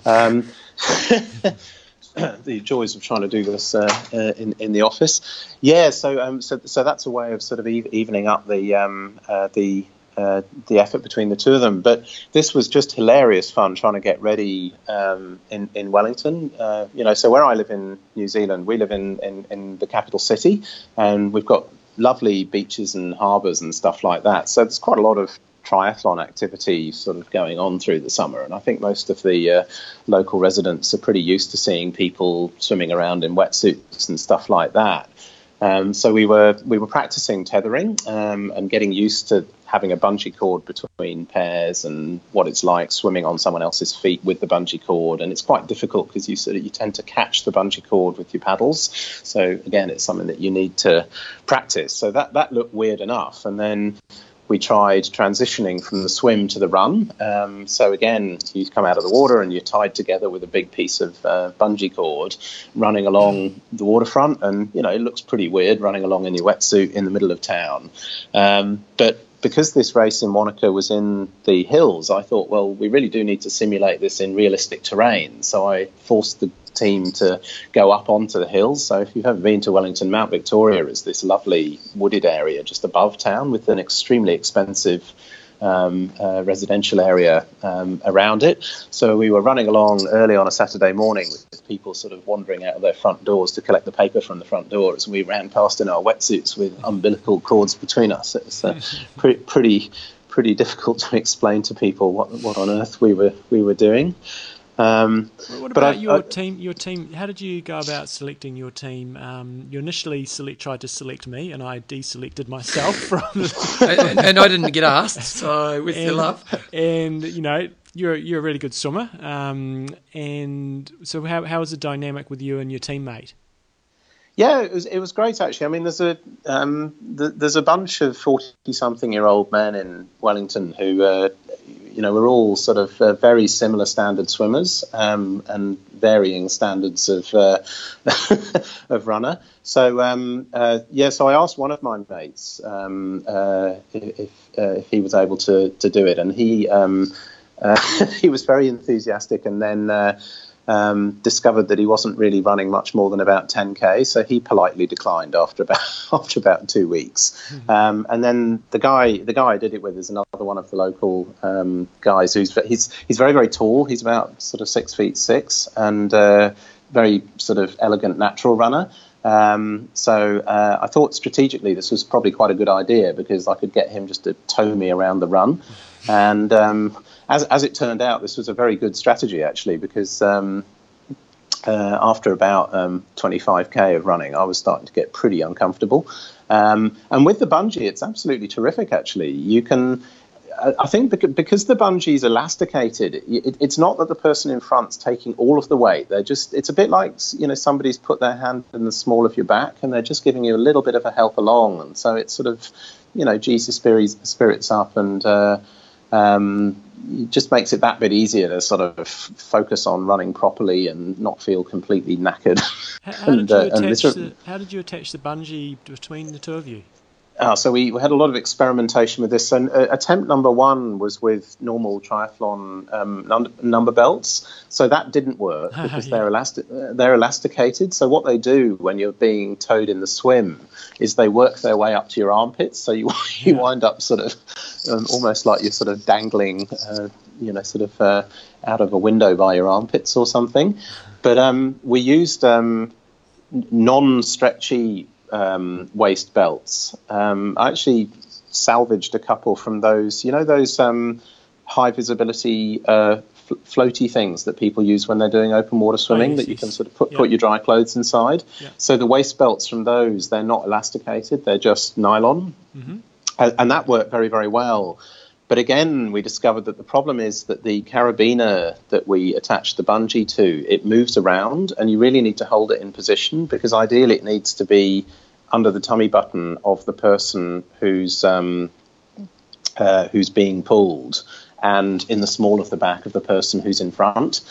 Um, the joys of trying to do this uh, uh, in in the office. Yeah, so um, so so that's a way of sort of eve- evening up the um, uh, the uh, the effort between the two of them. But this was just hilarious fun trying to get ready um, in in Wellington. Uh, you know, so where I live in New Zealand, we live in, in in the capital city, and we've got lovely beaches and harbours and stuff like that. So there's quite a lot of triathlon activity sort of going on through the summer, and I think most of the uh, local residents are pretty used to seeing people swimming around in wetsuits and stuff like that. Um, so we were we were practicing tethering um, and getting used to having a bungee cord between pairs and what it's like swimming on someone else's feet with the bungee cord. And it's quite difficult because you sort of you tend to catch the bungee cord with your paddles. So again, it's something that you need to practice. So that that looked weird enough, and then we tried transitioning from the swim to the run. Um, so again, you come out of the water and you're tied together with a big piece of uh, bungee cord, running along the waterfront, and you know it looks pretty weird running along in your wetsuit in the middle of town. Um, but because this race in Wanaka was in the hills, I thought, well, we really do need to simulate this in realistic terrain. So I forced the team to go up onto the hills. So if you've ever been to Wellington, Mount Victoria is this lovely wooded area just above town with an extremely expensive um, uh, residential area um, around it. So we were running along early on a Saturday morning with people sort of wandering out of their front doors to collect the paper from the front doors. We ran past in our wetsuits with umbilical cords between us. It was uh, pretty, pretty, pretty difficult to explain to people what, what on earth we were we were doing. Um, what about I, your I, team? Your team. How did you go about selecting your team? Um, you initially select, tried to select me, and I deselected myself from. and, and, I didn't get asked, so with and, your love. And you know, you're you're a really good swimmer. Um, and so, how how was the dynamic with you and your teammate? Yeah, it was it was great actually. I mean, there's a um, the, there's a bunch of forty something year old men in Wellington who uh, you know, we're all sort of uh, very similar standard swimmers um, and varying standards of uh, of runner. So um, uh, yeah, so I asked one of my mates um, uh, if uh, if he was able to to do it, and he um, uh, he was very enthusiastic, and then um, discovered that he wasn't really running much more than about 10k, so he politely declined after about after about two weeks. Mm-hmm. Um, and then the guy the guy I did it with is another one of the local um, guys who's he's he's very very tall. He's about sort of six feet six and uh, very sort of elegant natural runner. Um, so uh, I thought strategically this was probably quite a good idea because I could get him just to tow me around the run, and um, as, as it turned out, this was a very good strategy actually because um, uh, after about um, 25k of running, I was starting to get pretty uncomfortable. Um, and with the bungee, it's absolutely terrific. Actually, you can. I think because the bungee is elasticated, it's not that the person in front's taking all of the weight. They're just, it's a bit like, you know, somebody's put their hand in the small of your back and they're just giving you a little bit of a help along. And so it's sort of, you know, Jesus spirits, spirits up and, uh, um, it just makes it that bit easier to sort of focus on running properly and not feel completely knackered. How, how, and, did, you uh, attach the, how did you attach the bungee between the two of you? Uh, so we, we, had a lot of experimentation with this. And uh, attempt number one was with normal triathlon um, num- number belts. So that didn't work because yeah. they're, elastic- uh, they're elasticated. So what they do when you're being towed in the swim is they work their way up to your armpits. So you you yeah. wind up sort of um, almost like you're sort of dangling, uh, you know, sort of uh, out of a window by your armpits or something. But um, we used um, non-stretchy um, waist belts. Um, I actually salvaged a couple from those, you know, those um, high visibility uh, f- floaty things that people use when they're doing open water swimming oh, yes, that you yes. can sort of put, yeah. put your dry clothes inside. Yeah. So the waist belts from those, they're not elasticated, they're just nylon. Mm-hmm. And, and that worked very, very well. But again, we discovered that the problem is that the carabiner that we attach the bungee to, it moves around, and you really need to hold it in position because ideally it needs to be under the tummy button of the person who's um, uh, who's being pulled, and in the small of the back of the person who's in front.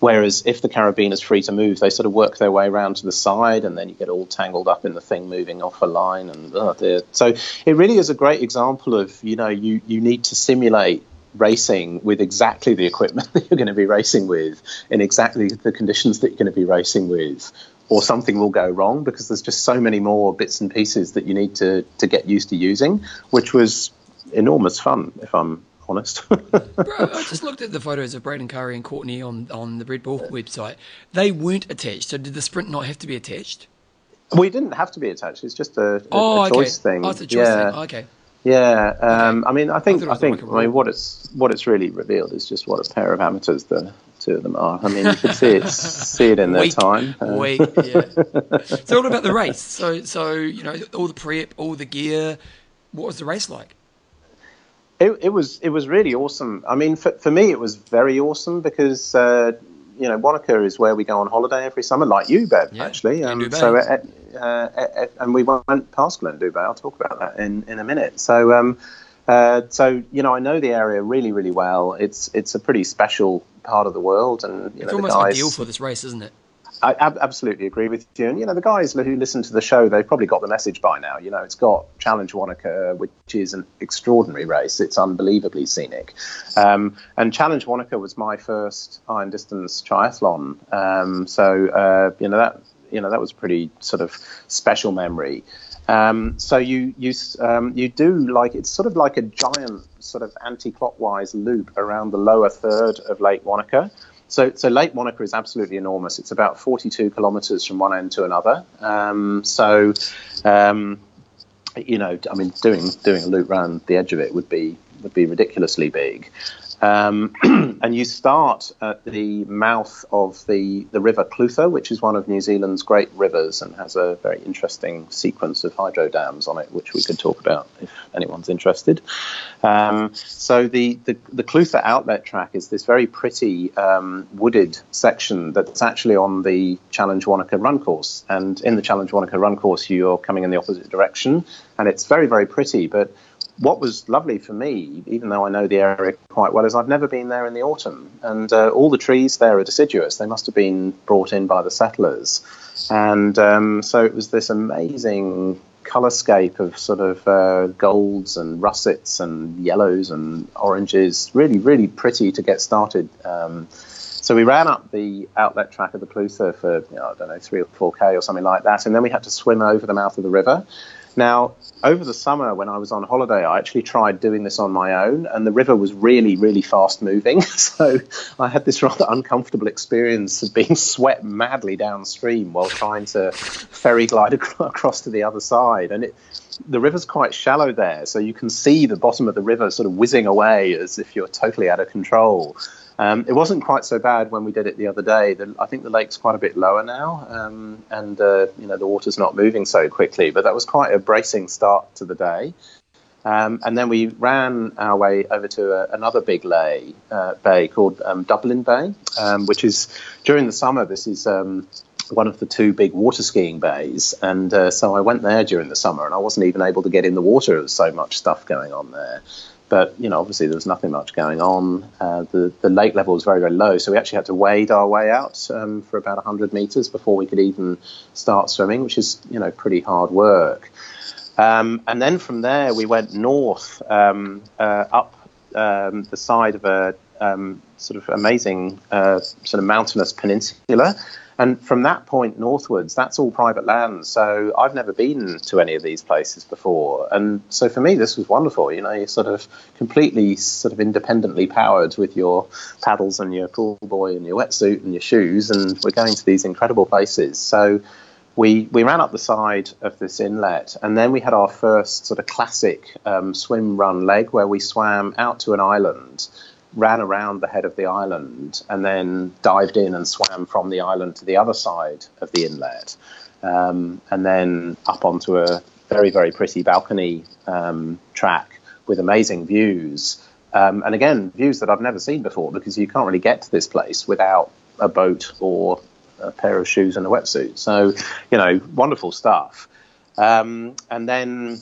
Whereas if the carabiner is free to move, they sort of work their way around to the side, and then you get all tangled up in the thing moving off a line. And oh so it really is a great example of you know you you need to simulate racing with exactly the equipment that you're going to be racing with in exactly the conditions that you're going to be racing with or something will go wrong because there's just so many more bits and pieces that you need to to get used to using which was enormous fun if i'm honest. Bro, I just looked at the photos of Braden Currie and Courtney on, on the Red Bull website. They weren't attached. So did the sprint not have to be attached? We didn't have to be attached. It's just a, a, oh, a choice okay. thing. Oh, it's a choice yeah. thing. okay. Yeah, um, okay. I mean, I think I, I think I mean what it's what it's really revealed is just what a pair of amateurs the two of them are. I mean, you can see it see it in their time. Uh, weak, yeah. so all about the race. So so you know all the prep, all the gear. What was the race like? It, it was it was really awesome. I mean, for, for me, it was very awesome because uh, you know Wanaka is where we go on holiday every summer, like you, Bev, yeah, actually. Um, so uh, uh, and we went past Glendhu Bay. I'll talk about that in, in a minute. So um, uh, so you know, I know the area really really well. It's it's a pretty special part of the world, and you it's know, almost ideal for this race, isn't it? I ab- absolutely agree with you. And, you know, the guys who listen to the show, they've probably got the message by now. You know, it's got Challenge Wanaka, which is an extraordinary race. It's unbelievably scenic. Um, and Challenge Wanaka was my first iron distance triathlon. Um, so, uh, you know, that, you know, that was a pretty sort of special memory. Um, so you you um, you do like it's sort of like a giant sort of anti-clockwise loop around the lower third of Lake Wanaka. So, so Lake Wanaka is absolutely enormous. It's about 42 kilometres from one end to another. Um, so, um, you know, I mean, doing doing a loop around the edge of it would be would be ridiculously big. Um, and you start at the mouth of the, the River Clutha, which is one of New Zealand's great rivers and has a very interesting sequence of hydro dams on it, which we could talk about if anyone's interested. Um, so the, the, the Clutha outlet track is this very pretty um, wooded section that's actually on the Challenge Wanaka run course. And in the Challenge Wanaka run course, you're coming in the opposite direction, and it's very, very pretty. But what was lovely for me, even though I know the area quite well, is I've never been there in the autumn, and uh, all the trees there are deciduous. They must have been brought in by the settlers, and um, so it was this amazing colorscape of sort of uh, golds and russets and yellows and oranges. Really, really pretty to get started. Um, so we ran up the outlet track of the Clutha for you know, I don't know three or four k or something like that, and then we had to swim over the mouth of the river. Now, over the summer when I was on holiday, I actually tried doing this on my own, and the river was really, really fast moving. So I had this rather uncomfortable experience of being swept madly downstream while trying to ferry glide across to the other side. And it, the river's quite shallow there, so you can see the bottom of the river sort of whizzing away as if you're totally out of control. Um, it wasn't quite so bad when we did it the other day. The, I think the lake's quite a bit lower now, um, and uh, you know the water's not moving so quickly. But that was quite a bracing start to the day. Um, and then we ran our way over to a, another big lay, uh, bay called um, Dublin Bay, um, which is during the summer. This is um, one of the two big water skiing bays, and uh, so I went there during the summer, and I wasn't even able to get in the water. There was so much stuff going on there. But you know, obviously there was nothing much going on. Uh, the the lake level was very very low, so we actually had to wade our way out um, for about 100 meters before we could even start swimming, which is you know pretty hard work. Um, and then from there we went north um, uh, up um, the side of a um, sort of amazing uh, sort of mountainous peninsula and from that point northwards, that's all private land. So I've never been to any of these places before. And so for me, this was wonderful. You know, you're sort of completely sort of independently powered with your paddles and your pool buoy and your wetsuit and your shoes. And we're going to these incredible places. So we, we ran up the side of this inlet, and then we had our first sort of classic um, swim run leg where we swam out to an island ran around the head of the island and then dived in and swam from the island to the other side of the inlet, um, and then up onto a very very pretty balcony um, track with amazing views. Um, and again, views that I've never seen before because you can't really get to this place without a boat or a pair of shoes and a wetsuit. So, you know, wonderful stuff. Um, and then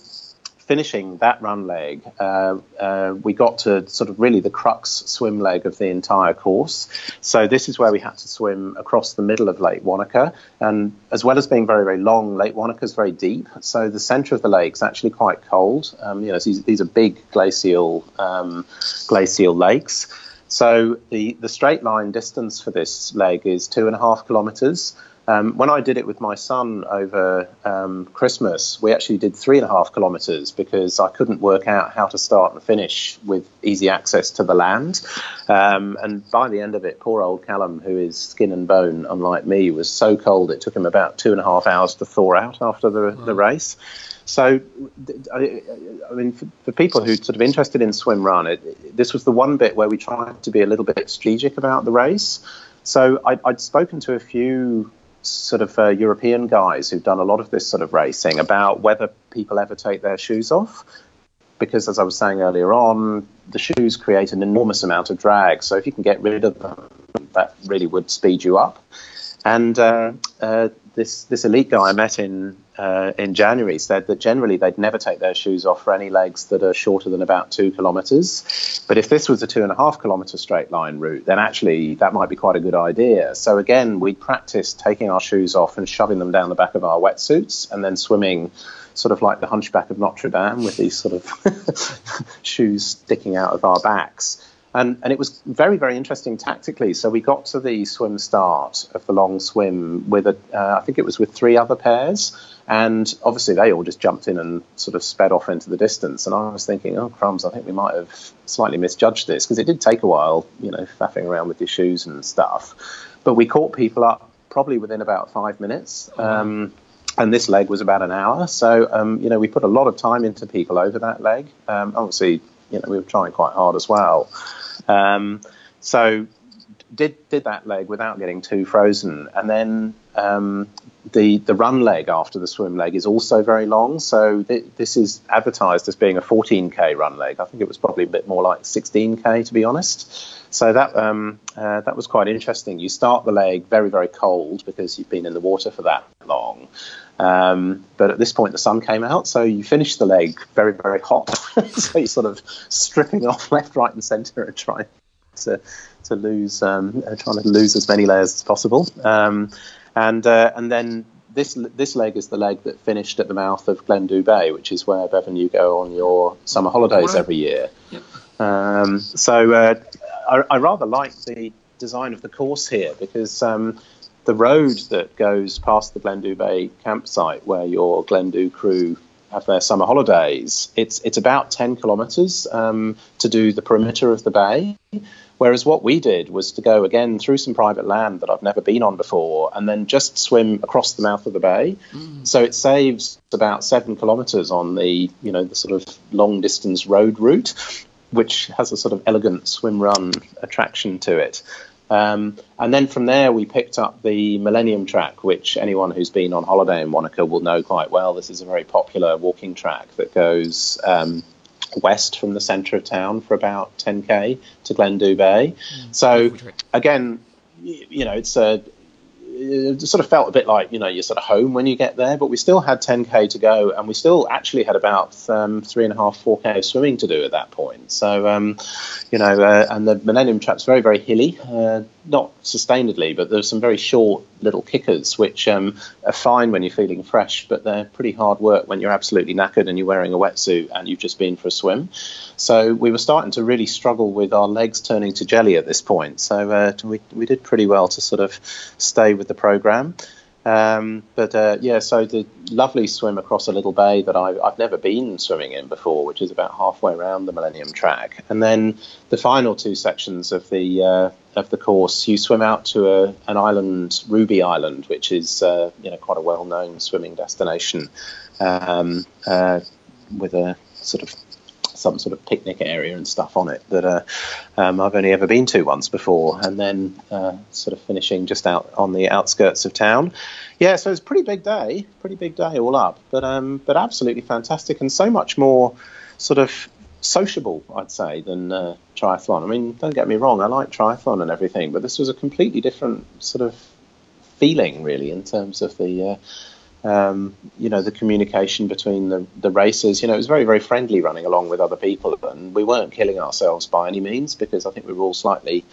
finishing that run leg, uh, uh, we got to sort of really the crux swim leg of the entire course. So this is where we had to swim across the middle of Lake Wanaka, and as well as being very very long, Lake Wanaka is very deep. So the centre of the lake is actually quite cold. Um, you know, these, these, are big glacial um, glacial lakes. So the, the straight line distance for this leg is two and a half kilometres. Um, when I did it with my son over um, Christmas, we actually did three and a half kilometres because I couldn't work out how to start and finish with easy access to the land. Um, and by the end of it, poor old Callum, who is skin and bone, unlike me, was so cold it took him about two and a half hours to thaw out after the, wow. the race. So, I, I mean, for, for, people who are sort of interested in swim run, it, this was the one bit where we tried to be a little bit strategic about the race. So I, would spoken to a few sort of uh, European guys who've done a lot of this sort of racing about whether people ever take their shoes off. Because, as I was saying earlier on, the shoes create an enormous amount of drag. So, if you can get rid of them, that really would speed you up. And uh, uh, this this elite guy I met in uh, in January said that generally they'd never take their shoes off for any legs that are shorter than about two kilometres. But if this was a two and a half kilometre straight line route, then actually that might be quite a good idea. So again, we practiced taking our shoes off and shoving them down the back of our wetsuits and then swimming sort of like the hunchback of Notre Dame with these sort of shoes sticking out of our backs. And, and it was very, very interesting tactically. So we got to the swim start of the long swim with, a, uh, I think it was with three other pairs. And obviously they all just jumped in and sort of sped off into the distance. And I was thinking, oh, crumbs, I think we might have slightly misjudged this because it did take a while, you know, faffing around with your shoes and stuff. But we caught people up probably within about five minutes. Um, and this leg was about an hour. So, um, you know, we put a lot of time into people over that leg. Um, obviously, you know, we were trying quite hard as well. Um, so did did that leg without getting too frozen, and then um, the the run leg after the swim leg is also very long. So th- this is advertised as being a 14k run leg. I think it was probably a bit more like 16k to be honest. So that um, uh, that was quite interesting. You start the leg very very cold because you've been in the water for that long. Um, but at this point, the sun came out, so you finish the leg very, very hot. so you're sort of stripping off left, right, and centre and trying to to lose, um, trying to lose as many layers as possible. Um, and uh, and then this this leg is the leg that finished at the mouth of Glendhu Bay, which is where Bevan you go on your summer holidays every year. Yep. Um, so uh, I, I, rather like the design of the course here because um, the road that goes past the Glendhu Bay campsite, where your Glendhu crew have their summer holidays, it's it's about 10 kilometres um, to do the perimeter of the bay. Whereas what we did was to go again through some private land that I've never been on before, and then just swim across the mouth of the bay. Mm. So it saves about seven kilometres on the you know the sort of long distance road route, which has a sort of elegant swim run attraction to it. Um, and then from there, we picked up the Millennium Track, which anyone who's been on holiday in Wanaka will know quite well. This is a very popular walking track that goes um, west from the centre of town for about 10k to Glendhu Bay. Mm, so, again, you know, it's a it sort of felt a bit like you know you're sort of home when you get there, but we still had 10k to go, and we still actually had about um, three and a half, four k of swimming to do at that point. So um, you know, uh, and the Millennium Track's very, very hilly, uh, not sustainedly, but there's some very short little kickers which um, are fine when you're feeling fresh, but they're pretty hard work when you're absolutely knackered and you're wearing a wetsuit and you've just been for a swim. So we were starting to really struggle with our legs turning to jelly at this point. So uh, we we did pretty well to sort of stay with the program. Um, but uh, yeah, so the lovely swim across a little bay that I've, I've never been swimming in before, which is about halfway around the Millennium Track, and then the final two sections of the uh, of the course, you swim out to a, an island, Ruby Island, which is uh, you know quite a well-known swimming destination, um, uh, with a sort of some sort of picnic area and stuff on it that uh, um, I've only ever been to once before, and then uh, sort of finishing just out on the outskirts of town. Yeah, so it's a pretty big day, pretty big day all up, but um, but absolutely fantastic and so much more sort of sociable, I'd say, than uh, triathlon. I mean, don't get me wrong, I like triathlon and everything, but this was a completely different sort of feeling, really, in terms of the uh, um, you know, the communication between the, the racers. You know, it was very, very friendly running along with other people, and we weren't killing ourselves by any means because I think we were all slightly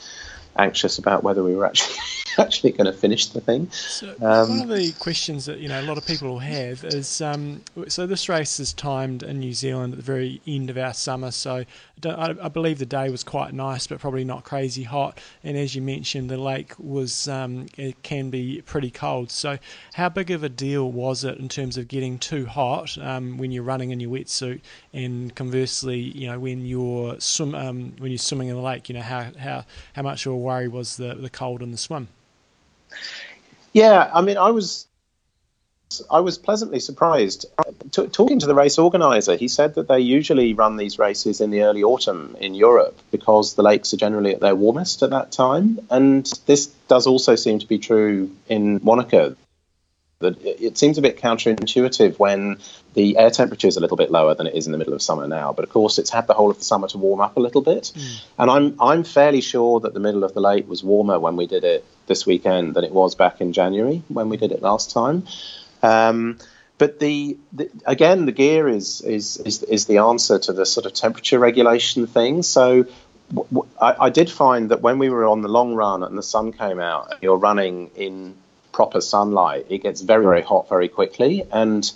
anxious about whether we were actually actually going to finish the thing. So um, one of the questions that you know a lot of people will have is um, so this race is timed in New Zealand at the very end of our summer. So I, I, believe the day was quite nice, but probably not crazy hot. And as you mentioned, the lake was um, it can be pretty cold. So how big of a deal was it in terms of getting too hot um, when you're running in your wetsuit, and conversely, you know when you're swim um, when you're swimming in the lake, you know how how how much of a worry was the the cold and the swim? Yeah, I mean, I was I was pleasantly surprised. T- talking to the race organizer, he said that they usually run these races in the early autumn in Europe because the lakes are generally at their warmest at that time. And this does also seem to be true in Wanaka. That it, seems a bit counterintuitive when the air temperature is a little bit lower than it is in the middle of summer now. But of course, it's had the whole of the summer to warm up a little bit, mm. and I'm I'm fairly sure that the middle of the lake was warmer when we did it this weekend than it was back in January when we did it last time. Um, but the, the, again, the gear is, is is is the answer to the sort of temperature regulation thing. So I did find that when we were on the long run and the sun came out, you're running in proper sunlight, it gets very very hot very quickly, and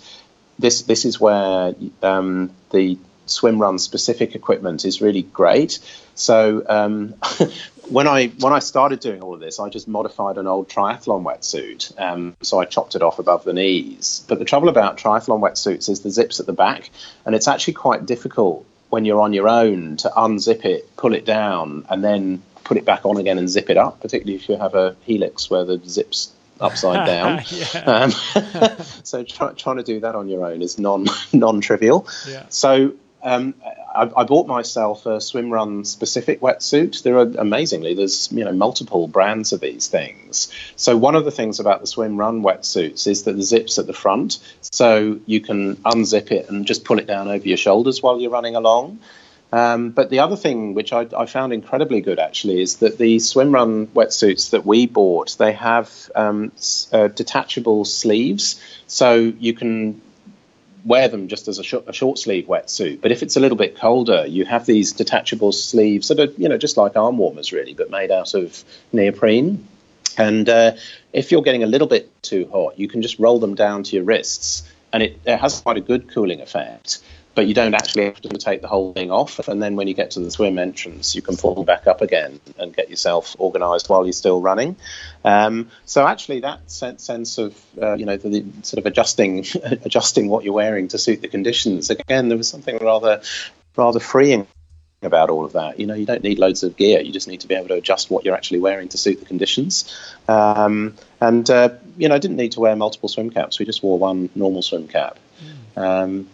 this this is where um, the swim run specific equipment is really great. So um, when I when I started doing all of this, I just modified an old triathlon wetsuit. Um, so I chopped it off above the knees. But the trouble about triathlon wetsuits is the zips at the back, and it's actually quite difficult when you're on your own to unzip it, pull it down, and then put it back on again and zip it up. Particularly if you have a helix where the zips upside down. um, so try, trying to do that on your own is non non trivial. Yeah. So um, I, I, bought myself a swim run specific wetsuit. There are amazingly, there's you know multiple brands of these things. So one of the things about the swim run wetsuits is that the zips at the front, so you can unzip it and just pull it down over your shoulders while you're running along. Um, but the other thing, which I, I, found incredibly good actually, is that the swim run wetsuits that we bought, they have um, uh, detachable sleeves, so you can wear them just as a, sh- a, short sleeve wetsuit. But if it's a little bit colder, you have these detachable sleeves that are, you know, just like arm warmers really, but made out of neoprene. And uh, if you're getting a little bit too hot, you can just roll them down to your wrists, and it, it has quite a good cooling effect but you don't actually have to take the whole thing off. And then when you get to the swim entrance, you can pull back up again and get yourself organised while you're still running. Um, so actually, that sense of uh, you know the, the, sort of adjusting adjusting what you're wearing to suit the conditions. Again, there was something rather rather freeing about all of that. You know, you don't need loads of gear. You just need to be able to adjust what you're actually wearing to suit the conditions. Um, and uh, you know, I didn't need to wear multiple swim caps. We just wore one normal swim cap. Hmm. Um,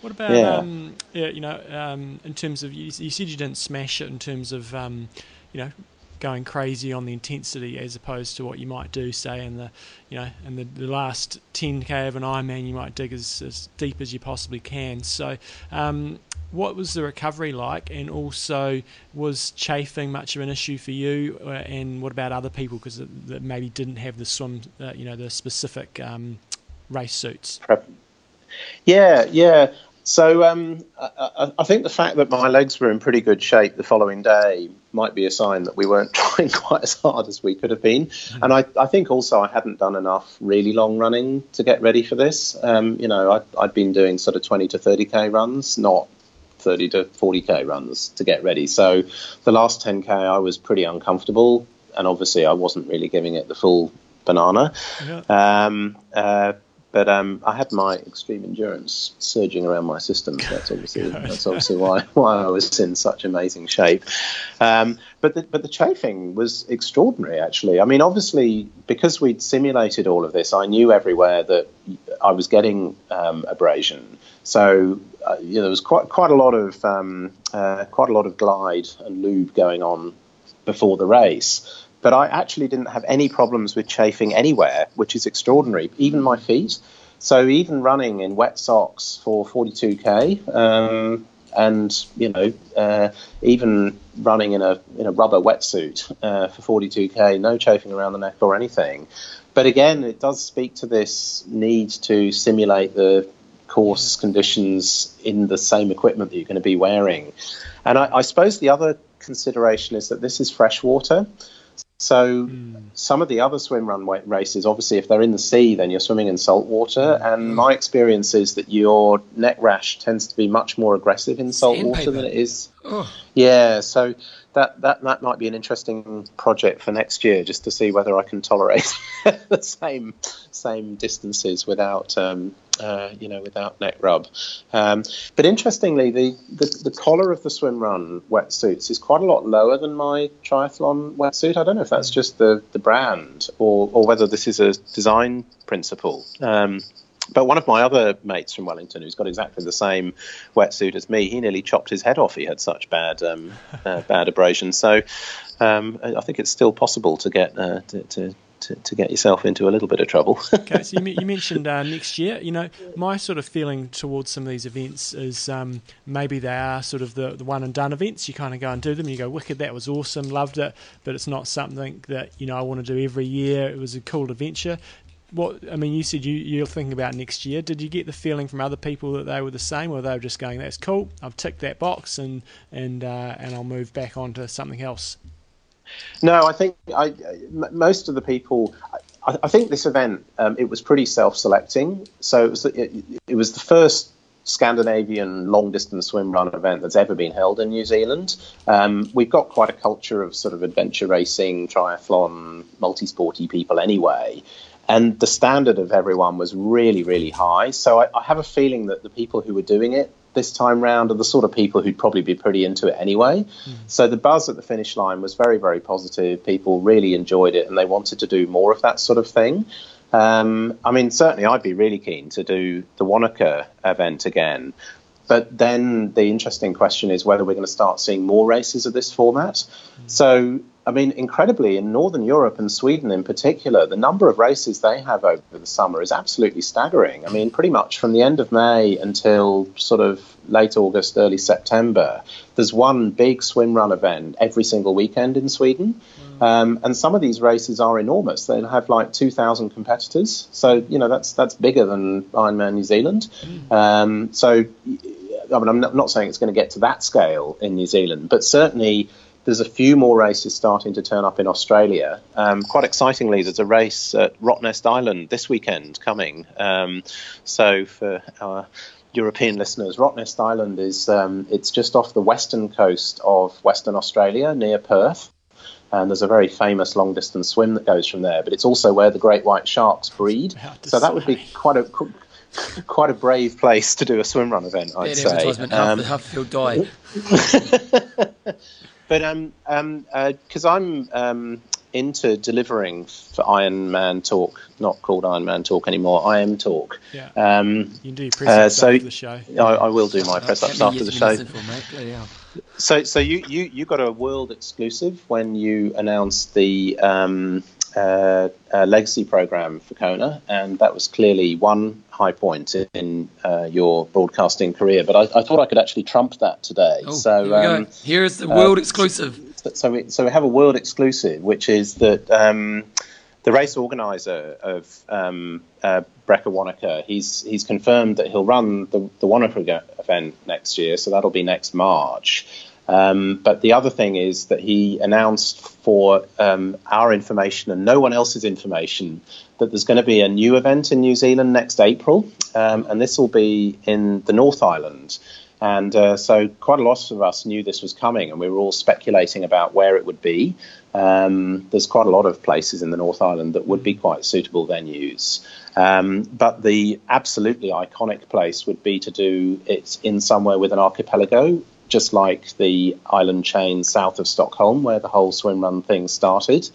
what about yeah. Um, yeah you know, um, in terms of you, you, said you didn't smash it in terms of um, you know going crazy on the intensity as opposed to what you might do say in the you know in the, the last 10k of an Ironman you might dig as, as deep as you possibly can. So. Um, what was the recovery like, and also was chafing much of an issue for you? Uh, and what about other people because that maybe didn't have the swim, uh, you know, the specific um, race suits? Prep. Yeah, yeah. So um, I, I, think the fact that my legs were in pretty good shape the following day might be a sign that we weren't trying quite as hard as we could have been. Mm-hmm. And I, I, think also I hadn't done enough really long running to get ready for this. Um, you know, I'd, I'd been doing sort of 20 to 30k runs, not 30 to 40k runs to get ready. So the last 10k I was pretty uncomfortable, and obviously I wasn't really giving it the full banana. Yeah. Um, uh, but um, I had my extreme endurance surging around my system. That's obviously that's obviously why why I was in such amazing shape. Um, but the, but the chafing was extraordinary, actually. I mean, obviously because we'd simulated all of this, I knew everywhere that I was getting um, abrasion. So uh, you know, there was quite quite a lot of um, uh, quite a lot of glide and lube going on before the race but I actually didn't have any problems with chafing anywhere, which is extraordinary, even my feet. So even running in wet socks for 42k, um, and you know, uh, even running in a in a rubber wetsuit uh, for 42k, no chafing around the neck or anything. But again, it does speak to this need to simulate the course conditions in the same equipment that you're going to be wearing. And I, I suppose the other consideration is that this is freshwater. So mm. some of the other swim run races, obviously, if they're in the sea, then you're swimming in salt water. Mm. And my experience is that your neck rash tends to be much more aggressive in salt water than it is. Oh. Yeah, so that, that that might be an interesting project for next year, just to see whether I can tolerate the same same distances without um, uh, you know, without neck rub. Um, but interestingly, the, the, the collar of the swim run wetsuits is quite a lot lower than my triathlon wetsuit. I don't know if that's just the, the brand or, or whether this is a design principle. Um, but one of my other mates from Wellington, who's got exactly the same wetsuit as me, he nearly chopped his head off. He had such bad um, uh, bad abrasion. So um, I think it's still possible to get uh, to, to, to, to get yourself into a little bit of trouble. okay, so you, you mentioned uh, next year. You know, my sort of feeling towards some of these events is um, maybe they are sort of the, the one and done events. You kind of go and do them. You go, wicked, that was awesome, loved it, but it's not something that you know I want to do every year. It was a cool adventure. What I mean, you said you, you're thinking about next year. Did you get the feeling from other people that they were the same, or they were just going, "That's cool, I've ticked that box, and and uh, and I'll move back on to something else"? No, I think I, most of the people. I, I think this event um, it was pretty self-selecting. So it was it, it was the first Scandinavian long distance swim run event that's ever been held in New Zealand. Um, we've got quite a culture of sort of adventure racing, triathlon, multi sporty people anyway. And the standard of everyone was really, really high. So I, I have a feeling that the people who were doing it this time round are the sort of people who'd probably be pretty into it anyway. Mm. So the buzz at the finish line was very, very positive. People really enjoyed it and they wanted to do more of that sort of thing. Um, I mean, certainly I'd be really keen to do the Wanaka event again. But then the interesting question is whether we're going to start seeing more races of this format. Mm. So I mean, incredibly, in Northern Europe and Sweden in particular, the number of races they have over the summer is absolutely staggering. I mean, pretty much from the end of May until sort of late August, early September, there's one big swim run event every single weekend in Sweden. Mm. Um, and some of these races are enormous. They'll have like 2,000 competitors. So, you know, that's that's bigger than Ironman New Zealand. Mm. Um, so, I mean, I'm not saying it's going to get to that scale in New Zealand, but certainly there's a few more races starting to turn up in Australia. Um, quite excitingly, there's a race at Rottnest Island this weekend coming. Um, so for our European listeners, Rottnest Island is um, it's just off the western coast of Western Australia near Perth. And there's a very famous long distance swim that goes from there, but it's also where the great white sharks breed. So that would be quite a quite a brave place to do a swim run event, I'd yeah, say. Um, half, half field die. But um, um, because uh, I'm um, into delivering for Ironman Talk, not called Ironman Talk anymore, IMTalk. Yeah. Um, you do press uh, so after the show. I, I will do my press ups after the show. So, so you, you, you got a world exclusive when you announced the um, uh, uh, legacy program for Kona, and that was clearly one high point in uh, your broadcasting career. But I, I, thought I could actually trump that today. Oh, so here um, here's the world uh, exclusive. So we, so we have a world exclusive, which is that um, the race organizer of um, uh, Breca Wanaka, he's he's confirmed that he'll run the, the Wanaka event next year. So that'll be next March. Um, but the other thing is that he announced for um, our information and no one else's information that there's going to be a new event in New Zealand next April, um, and this will be in the North Island. And uh, so, quite a lot of us knew this was coming, and we were all speculating about where it would be. Um, there's quite a lot of places in the North Island that would be quite suitable venues. Um, but the absolutely iconic place would be to do it in somewhere with an archipelago just like the island chain south of Stockholm, where the whole swim run thing started.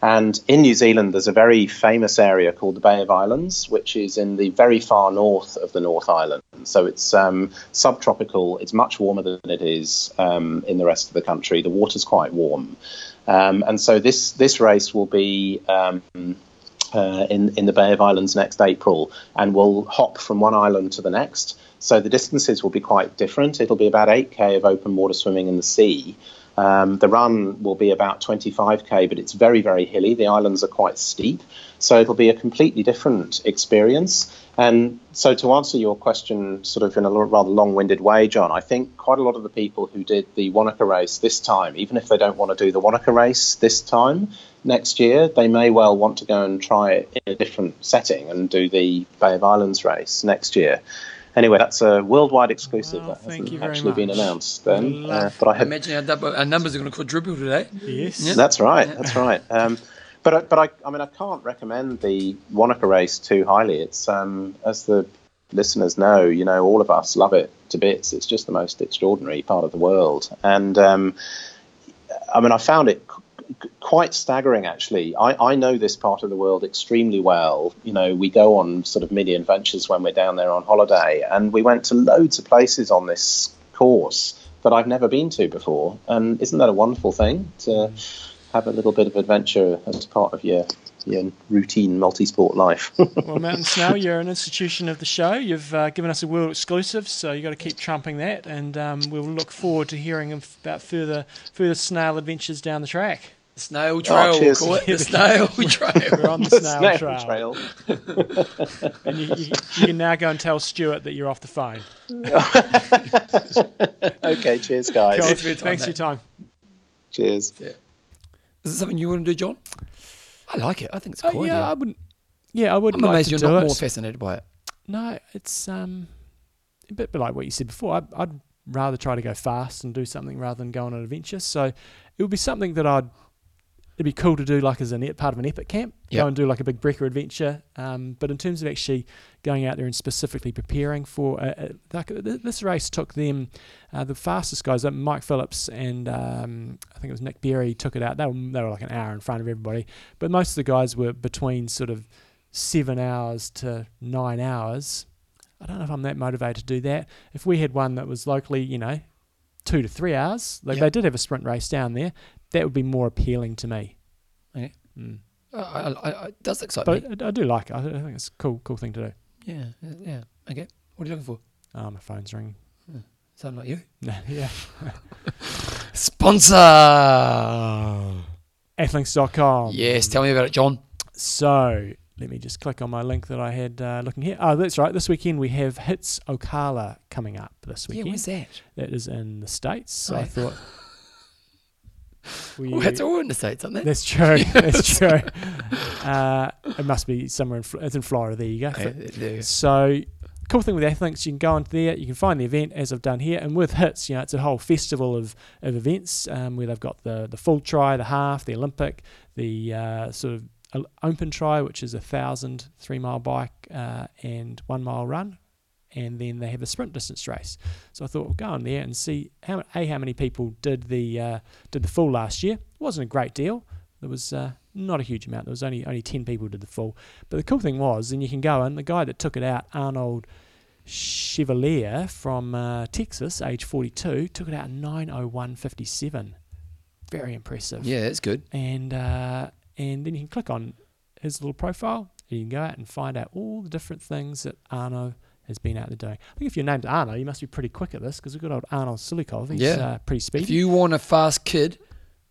And in New Zealand, there's a very famous area called the Bay of Islands, which is in the very far north of the North Island. So it's um, subtropical. It's much warmer than it is um, in the rest of the country. The water's quite warm, um, and so this this race will be. Um, uh, in in the Bay of Islands next April, and we'll hop from one island to the next. So the distances will be quite different. It'll be about 8k of open water swimming in the sea. Um, the run will be about 25k, but it's very, very hilly. The islands are quite steep. So it'll be a completely different experience. And so, to answer your question, sort of in a rather long winded way, John, I think quite a lot of the people who did the Wanaka race this time, even if they don't want to do the Wanaka race this time next year, they may well want to go and try it in a different setting and do the Bay of Islands race next year anyway, that's a worldwide exclusive well, that hasn't actually much. been announced. Then, uh, but I, had, imagine our, our, numbers are going to quadruple today. Yes, yeah. that's right. That's right. Um, but but I, I mean I can't recommend the Wanaka race too highly. It's um, as the listeners know, you know, all of us love it to bits. It's just the most extraordinary part of the world, and um, I mean I found it quite staggering, actually. I, I know this part of the world extremely well. You know, we go on sort of mini adventures when we're down there on holiday, and we went to loads of places on this course that I've never been to before. And isn't that a wonderful thing to have a little bit of adventure as part of your routine multi-sport life. well, Mountain Snail, you're an institution of the show. You've uh, given us a world exclusive, so you've got to keep trumping that, and um, we'll look forward to hearing about further further snail adventures down the track. The snail trail, oh, we'll call it. The snail trail. We're on the, the snail, snail, trail. trail. and you, you, you, can now go and tell Stuart that you're off the phone. okay, cheers, guys. Cool. Thanks, Thanks for your time. Cheers. Yeah. Is it something you want to do, John? I like it. I think it's cool. Uh, yeah, I wouldn't. Yeah, I wouldn't. I'm like amazed you're not it. more fascinated by it. No, it's um, a bit, bit like what you said before. I'd, I'd rather try to go fast and do something rather than go on an adventure. So it would be something that I'd it'd be cool to do like as a part of an epic camp, yep. go and do like a big Breca adventure. Um, but in terms of actually going out there and specifically preparing for a, a, like this race took them uh, the fastest guys, uh, Mike Phillips and um, I think it was Nick Berry took it out. They were, they were like an hour in front of everybody, but most of the guys were between sort of seven hours to nine hours. I don't know if I'm that motivated to do that. If we had one that was locally, you know, two to three hours, like yep. they did have a sprint race down there, that would be more appealing to me. Okay. Mm. Uh, I, I, I, it does excite but me. I, I do like it. I think it's a cool, cool thing to do. Yeah, yeah. Okay. What are you looking for? Oh, my phone's ringing. Hmm. Sound like you? yeah. Sponsor! Athlinks.com. Yes, tell me about it, John. So, let me just click on my link that I had uh, looking here. Oh, that's right. This weekend we have Hits Ocala coming up this weekend. Yeah, where's that? That is in the States. So I thought we, well, it's all in the states, aren't they? That's true. That's true. Uh, it must be somewhere in it's in Florida. There you go. Yeah, there you go. So cool thing with Athlinks, you can go onto there, you can find the event as I've done here, and with hits, you know, it's a whole festival of, of events um, where they've got the the full tri, the half, the Olympic, the uh, sort of open tri, which is a thousand three mile bike uh, and one mile run, and then they have a sprint distance race. So I thought, we'll go on there and see how a how many people did the uh, did the full last year. It wasn't a great deal. There was uh, not a huge amount. There was only only ten people did the full. But the cool thing was, then you can go and the guy that took it out, Arnold Chevalier from uh, Texas, age 42, took it out in 9:01:57. Very impressive. Yeah, that's good. And uh, and then you can click on his little profile. And you can go out and find out all the different things that Arno has been out there doing. I think if you're named Arno, you must be pretty quick at this because we've got old Arnold Silikov. He's yeah. uh, pretty speedy. If you want a fast kid,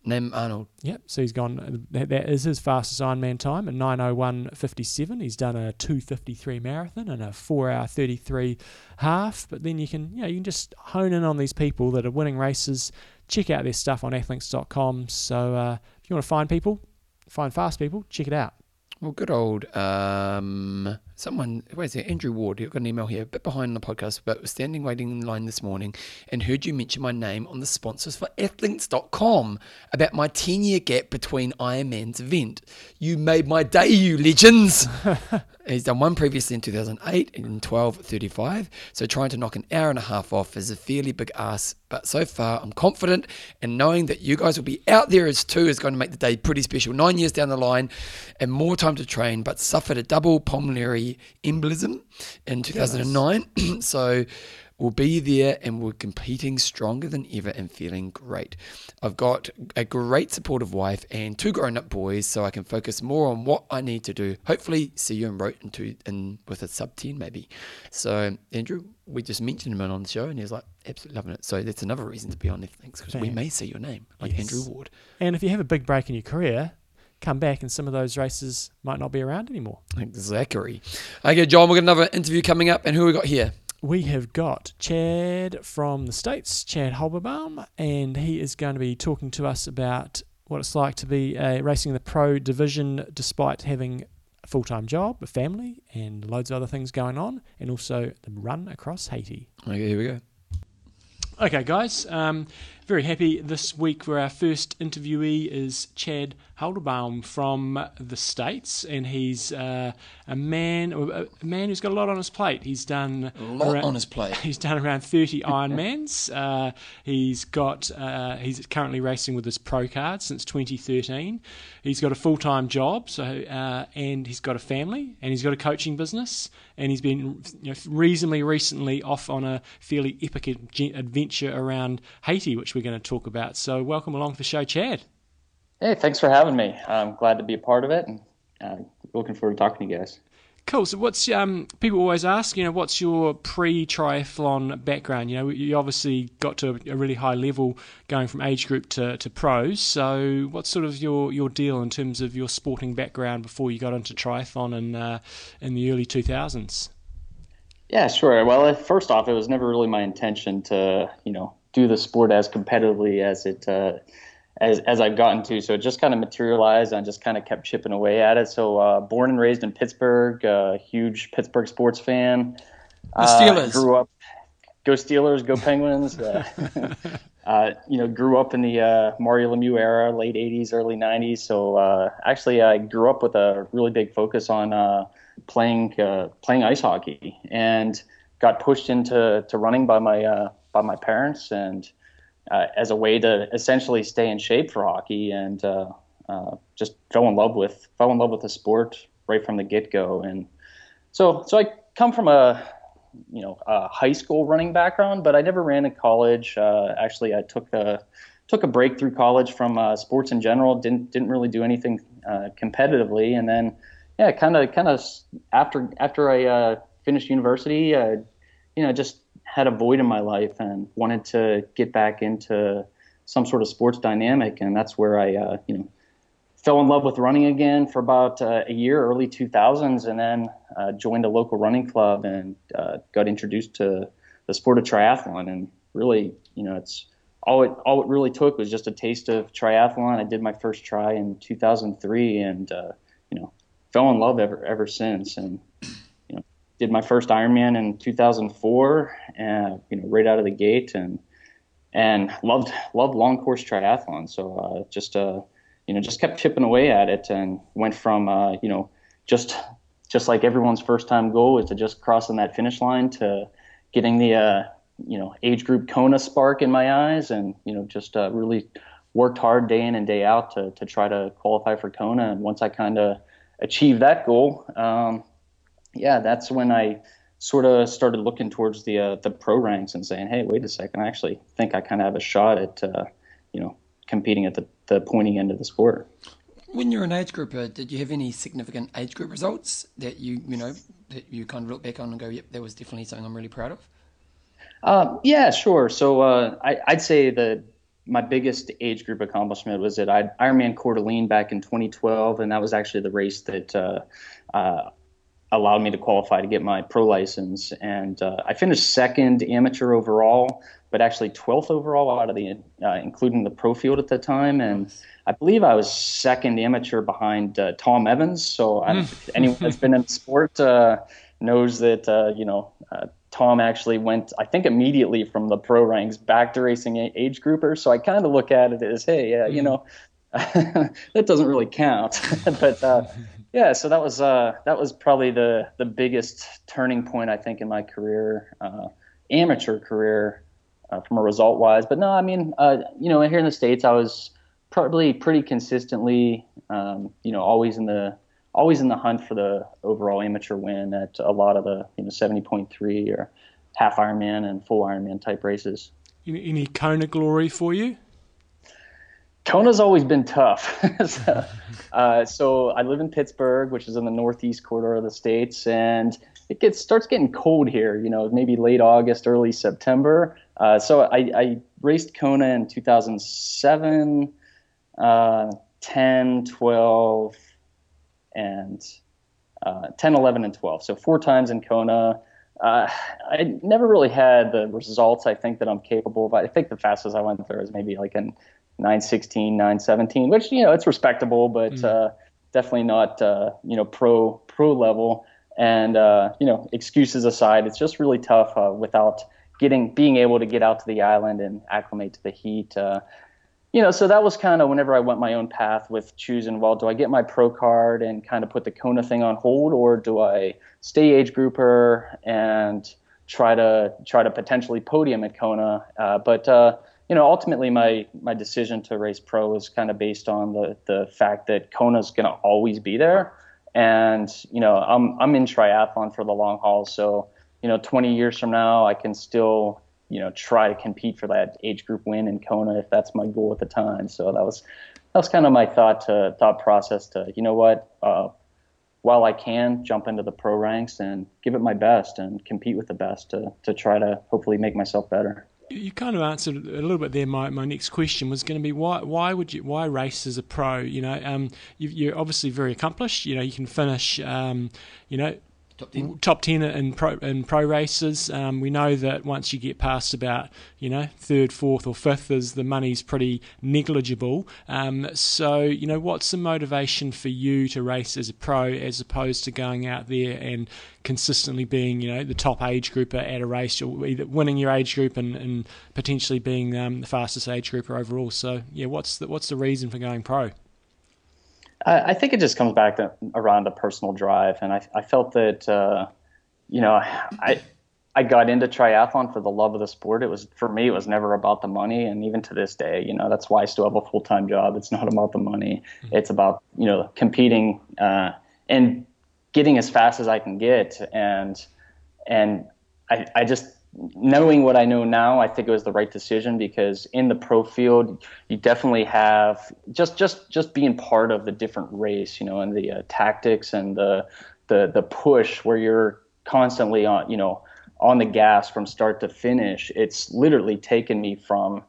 name Arnold. Yep. So he's gone. That, that is his fastest Ironman time at 9:01:57. He's done a 2:53 marathon and a 4 hour 33 half. But then you can, you know, you can just hone in on these people that are winning races. Check out their stuff on athlinks.com. So uh, if you want to find people, find fast people, check it out. Well, good old um, someone. Where's it? Andrew Ward. You've got an email here, a bit behind on the podcast, but was standing waiting in line this morning and heard you mention my name on the sponsors for Athlinks.com about my ten year gap between Ironman's event. You made my day, you legends. He's done one previously in 2008 and in 12:35. So trying to knock an hour and a half off is a fairly big ask. But so far, I'm confident, and knowing that you guys will be out there as two is going to make the day pretty special. Nine years down the line, and more time to train, but suffered a double pulmonary embolism in 2009. Yes. so We'll be there and we're competing stronger than ever and feeling great. I've got a great supportive wife and two grown up boys, so I can focus more on what I need to do. Hopefully, see you in wrote into in with a sub 10 maybe. So, Andrew, we just mentioned him on the show and he's like, absolutely loving it. So, that's another reason to be on Athlinks because we may see your name, like yes. Andrew Ward. And if you have a big break in your career, come back and some of those races might not be around anymore. Exactly. Okay, John, we've got another interview coming up. And who we got here? we have got Chad from the States, Chad Holderbaum, and he is going to be talking to us about what it's like to be uh, racing in the pro division despite having a full time job, a family, and loads of other things going on, and also the run across Haiti. Okay, here we go. Okay, guys. Um, very happy this week for our first interviewee is Chad Holderbaum from the States, and he's uh, a man a man who's got a lot on his plate. He's done a lot around, on his plate. He's done around thirty Ironmans. uh, he's got uh, he's currently racing with his pro card since 2013. He's got a full time job, so uh, and he's got a family, and he's got a coaching business, and he's been you know, reasonably recently off on a fairly epic adventure around Haiti, which we're going to talk about. So, welcome along to the show, Chad. Hey, thanks for having me. I'm glad to be a part of it and uh, looking forward to talking to you guys. Cool. So, what's um, people always ask? You know, what's your pre-triathlon background? You know, you obviously got to a really high level, going from age group to, to pros. So, what's sort of your, your deal in terms of your sporting background before you got into triathlon in uh, in the early two thousands? Yeah, sure. Well, first off, it was never really my intention to you know do the sport as competitively as it. Uh, as, as I've gotten to. So it just kind of materialized. I just kind of kept chipping away at it. So uh, born and raised in Pittsburgh, uh, huge Pittsburgh sports fan. The Steelers. Uh, grew up. Go Steelers, go Penguins. Uh, uh, you know, grew up in the uh, Mario Lemieux era, late '80s, early '90s. So uh actually, I grew up with a really big focus on uh playing playing ice hockey, and got pushed into to running by my by my parents and uh, as a way to essentially stay in shape for hockey and uh, uh, just fell in love with fell in love with the sport right from the get go. And so so I come from a you know a high school running background, but I never ran in college. Uh, actually, I took a took a break through college from uh, sports in general. Didn't didn't really do anything uh, competitively, and then yeah, kind of kind of after after I finished university, you know, just had a void in my life and wanted to get back into some sort of sports dynamic, and that's where I, uh, you know, fell in love with running again for about uh, a year, early 2000s, and then uh, joined a local running club and uh, got introduced to the sport of triathlon. And really, you know, it's all it all it really took was just a taste of triathlon. I did my first tri in 2003, and uh, you know, fell in love ever ever since. And did my first Ironman in 2004, and you know, right out of the gate, and and loved loved long course triathlon. So uh, just uh, you know, just kept chipping away at it, and went from uh, you know, just just like everyone's first time goal is to just crossing that finish line to getting the uh, you know age group Kona spark in my eyes, and you know, just uh, really worked hard day in and day out to to try to qualify for Kona. And once I kind of achieved that goal. Um, yeah, that's when I sort of started looking towards the uh, the pro ranks and saying, hey, wait a second, I actually think I kind of have a shot at uh, you know competing at the, the pointing end of the sport. When you're an age grouper, did you have any significant age group results that you you know that you kind of look back on and go, yep, that was definitely something I'm really proud of? Uh, yeah, sure. So uh, I, would say that my biggest age group accomplishment was at Ironman Coeur d'Alene back in 2012, and that was actually the race that uh, uh, allowed me to qualify to get my pro license. And uh, I finished second amateur overall, but actually 12th overall out of the, uh, including the pro field at the time. And I believe I was second amateur behind uh, Tom Evans. So anyone that's been in sport uh, knows that, uh, you know, uh, Tom actually went, I think, immediately from the pro ranks back to racing age groupers. So I kind of look at it as, hey, yeah, you mm. know, that doesn't really count. but yeah, so that was uh, that was probably the the biggest turning point I think in my career, uh, amateur career, uh, from a result wise. But no, I mean, uh, you know, here in the states, I was probably pretty consistently, um, you know, always in the always in the hunt for the overall amateur win at a lot of the you know 70.3 or half Ironman and full Ironman type races. Any Kona glory for you? Kona's always been tough. so, uh, so, I live in Pittsburgh, which is in the northeast quarter of the states, and it gets starts getting cold here. You know, maybe late August, early September. Uh, so I, I, raced Kona in 2007, uh, 10, 12, and uh, 10, 11, and 12. So four times in Kona. Uh, I never really had the results I think that I'm capable of. I think the fastest I went there is maybe like an 916, 917, which you know it's respectable, but mm. uh, definitely not uh, you know pro pro level. And uh, you know excuses aside, it's just really tough uh, without getting being able to get out to the island and acclimate to the heat. Uh, you know, so that was kind of whenever I went my own path with choosing, well, do I get my pro card and kind of put the Kona thing on hold, or do I stay age grouper and try to try to potentially podium at Kona? Uh, but you know, ultimately my my decision to race pro is kind of based on the the fact that Kona's going to always be there, and you know, I'm I'm in triathlon for the long haul, so you know, 20 years from now, I can still you know try to compete for that age group win in Kona if that's my goal at the time. So that was that was kind of my thought to thought process to you know what. Uh, while I can, jump into the pro ranks and give it my best and compete with the best to, to try to hopefully make myself better. You kind of answered a little bit there. My, my next question was going to be why why would you why race as a pro? You know, um, you, are obviously very accomplished. You know, you can finish. Um, you know, top 10, top 10 in pro in pro races. Um, we know that once you get past about you know third, fourth, or fifth, is the money's pretty negligible. Um, so you know, what's the motivation for you to race as a pro as opposed to going out there and consistently being you know the top age grouper at a race, or either winning your age group and, and potentially being um, the fastest age grouper overall. So yeah, what's the, what's the reason for going pro? I, think it just comes back to around a personal drive, and I, I felt that uh, you know I I got into triathlon for the love of the sport. It was for me, it was never about the money, and even to this day, you know, that's why I still have a full time job. It's not about the money. Mm-hmm. It's about you know competing uh, and getting as fast as I can get, and and I I just knowing what I know now, I think it was the right decision because in the pro field, you definitely have just just just being part of the different race, you know, and the uh, tactics and the the the push where you're constantly on, you know, on the gas from start to finish. It's literally taken me from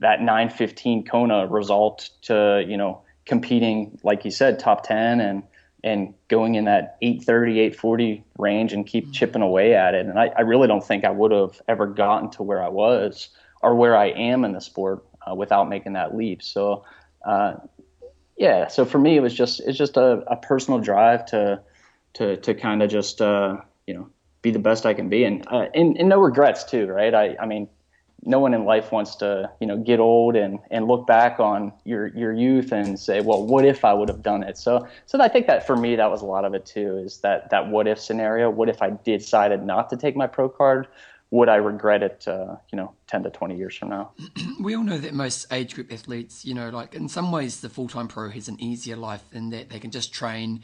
that 915 Kona result to you know competing, like you said, top 10 and and going in that 830, 840 range and keep chipping away at it. And I, I really don't think I would have ever gotten to where I was or where I am in the sport uh, without making that leap. So, uh, yeah. So for me, it was just it's just a, a personal drive to to to kind of just uh, you know be the best I can be, and, uh, and and no regrets too, right? I I mean no one in life wants to you know get old and and look back on your your youth and say well what if i would have done it? So so i think that for me that was a lot of it too is that that what if scenario. What if i decided not to take my pro card? Would i regret it uh, you know 10 to 20 years from now? We all know that most age group athletes you know like in some ways the full-time pro has an easier life in that they can just train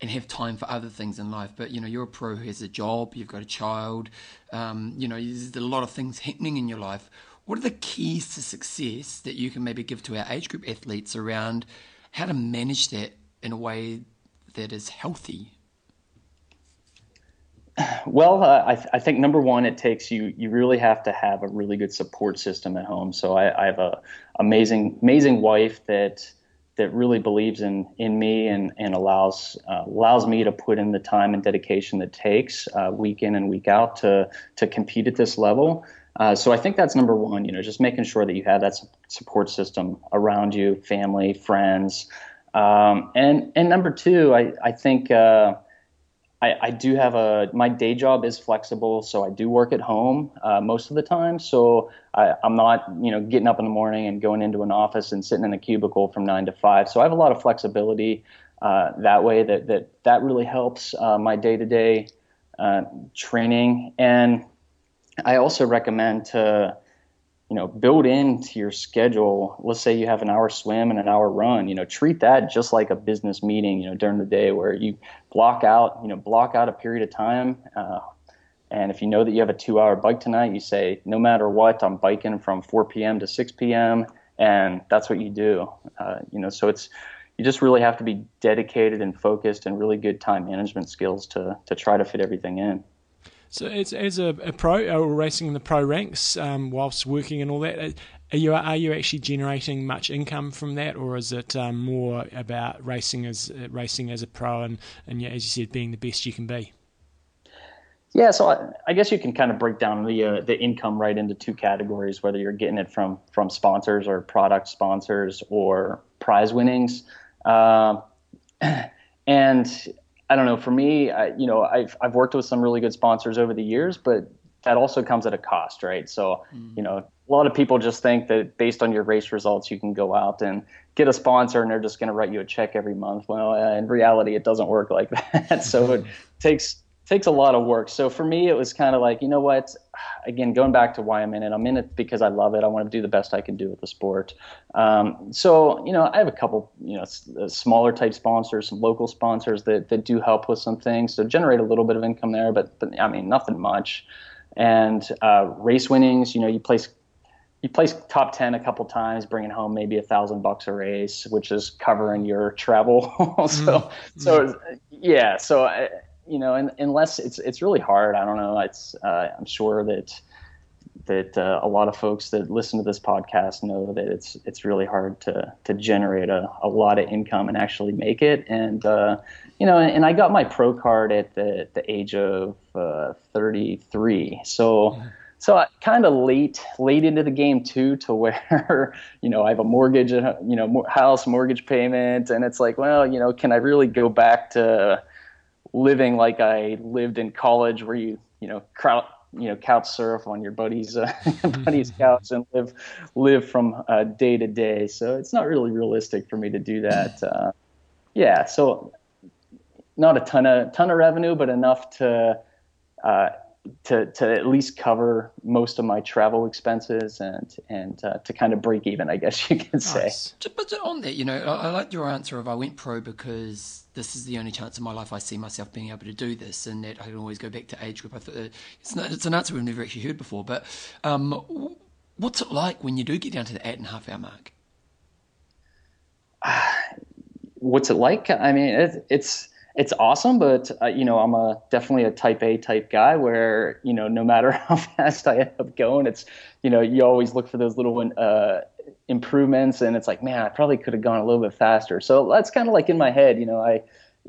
and have time for other things in life. But you know, you're a pro who has a job, you've got a child, um, you know, there's a lot of things happening in your life. What are the keys to success that you can maybe give to our age group athletes around how to manage that in a way that is healthy? Well, uh, I, th- I, think number one, it takes you. You really have to have a really good support system at home. So I, I have a amazing, amazing wife that that really believes in in me and and allows uh, allows me to put in the time and dedication that takes uh, week in and week out to to compete at this level. Uh, so I think that's number one. You know, just making sure that you have that support system around you, family, friends, um, and and number two, I I think uh, I, I, do have a my day job is flexible, so I do work at home uh, most of the time. So I, am not you know getting up in the morning and going into an office and sitting in a cubicle from nine to five. So I have a lot of flexibility uh, that way. That that that really helps uh, my day to day training. And I also recommend to you know, build into your schedule. Let's say you have an hour swim and an hour run. You know, treat that just like a business meeting. You know, during the day where you block out, you know, block out a period of time. Uh, and if you know that you have a two-hour bike tonight, you say, no matter what, I'm biking from 4 p.m. to 6 p.m. And that's what you do. Uh, you know, so it's you just really have to be dedicated and focused and really good time management skills to to try to fit everything in. So, as, as a, a pro, or uh, racing in the pro ranks, um, whilst working and all that, uh, are you are you actually generating much income from that, or is it um, more about racing as uh, racing as a pro and and yeah, as you said, being the best you can be? Yeah, so I, I guess you can kind of break down the uh, the income right into two categories, whether you're getting it from from sponsors or product sponsors or prize winnings. Uh, and I don't know. For me, I, you know, I've I've worked with some really good sponsors over the years, but that also comes at a cost, right? So, mm. you know, a lot of people just think that based on your race results, you can go out and get a sponsor and they're just going to write you a check every month. Well, uh, in reality, it doesn't work like that. so it takes takes a lot of work. So for me, it was kind of like, you know what? Again, going back to why I'm in it, I'm in it because I love it. I want to do the best I can do with the sport. Um, so, you know, I have a couple, you know, uh, smaller type sponsors, some local sponsors that, that do help with some things. So generate a little bit of income there, but, but I mean, nothing much. And uh, race winnings, you know, you place you place top 10 a couple times bringing home maybe a thousand bucks a race which is covering your travel so mm. so yeah, so I, you know, and, unless it's it's really hard. I don't know. It's uh, I'm sure that that uh, a lot of folks that listen to this podcast know that it's it's really hard to to generate a, a lot of income and actually make it. And uh, you know, and I got my pro card at the the age of uh, 33. So. Yeah. So kind of late, late into the game too, to where you know I have a mortgage, you know, house mortgage payment, and it's like, well, you know, can I really go back to living like I lived in college, where you you know crowd you know couch surf on your buddy's uh, buddy's couch and live live from uh, day to day. So it's not really realistic for me to do that. Uh, yeah, so not a ton of ton of revenue, but enough to uh, to to at least cover most of my travel expenses and and uh, to kind of break even, I guess you can say. Nice. But on that, you know, I, I like your answer of I went pro because this is the only chance in my life I see myself being able to do this, and that I can always go back to age group. I thought it's not, it's an answer we've never actually heard before. But um, what's it like when you do get down to the eight and a half hour mark? what's it like? I mean, it, it's it's awesome, but uh, you know, I'm a definitely a type A type guy where you know, no matter how fast I end up going, it's you know, you always look for those little uh, improvements, and it's like, man, I probably could have gone a little bit faster. So that's kind of like in my head, you know, I.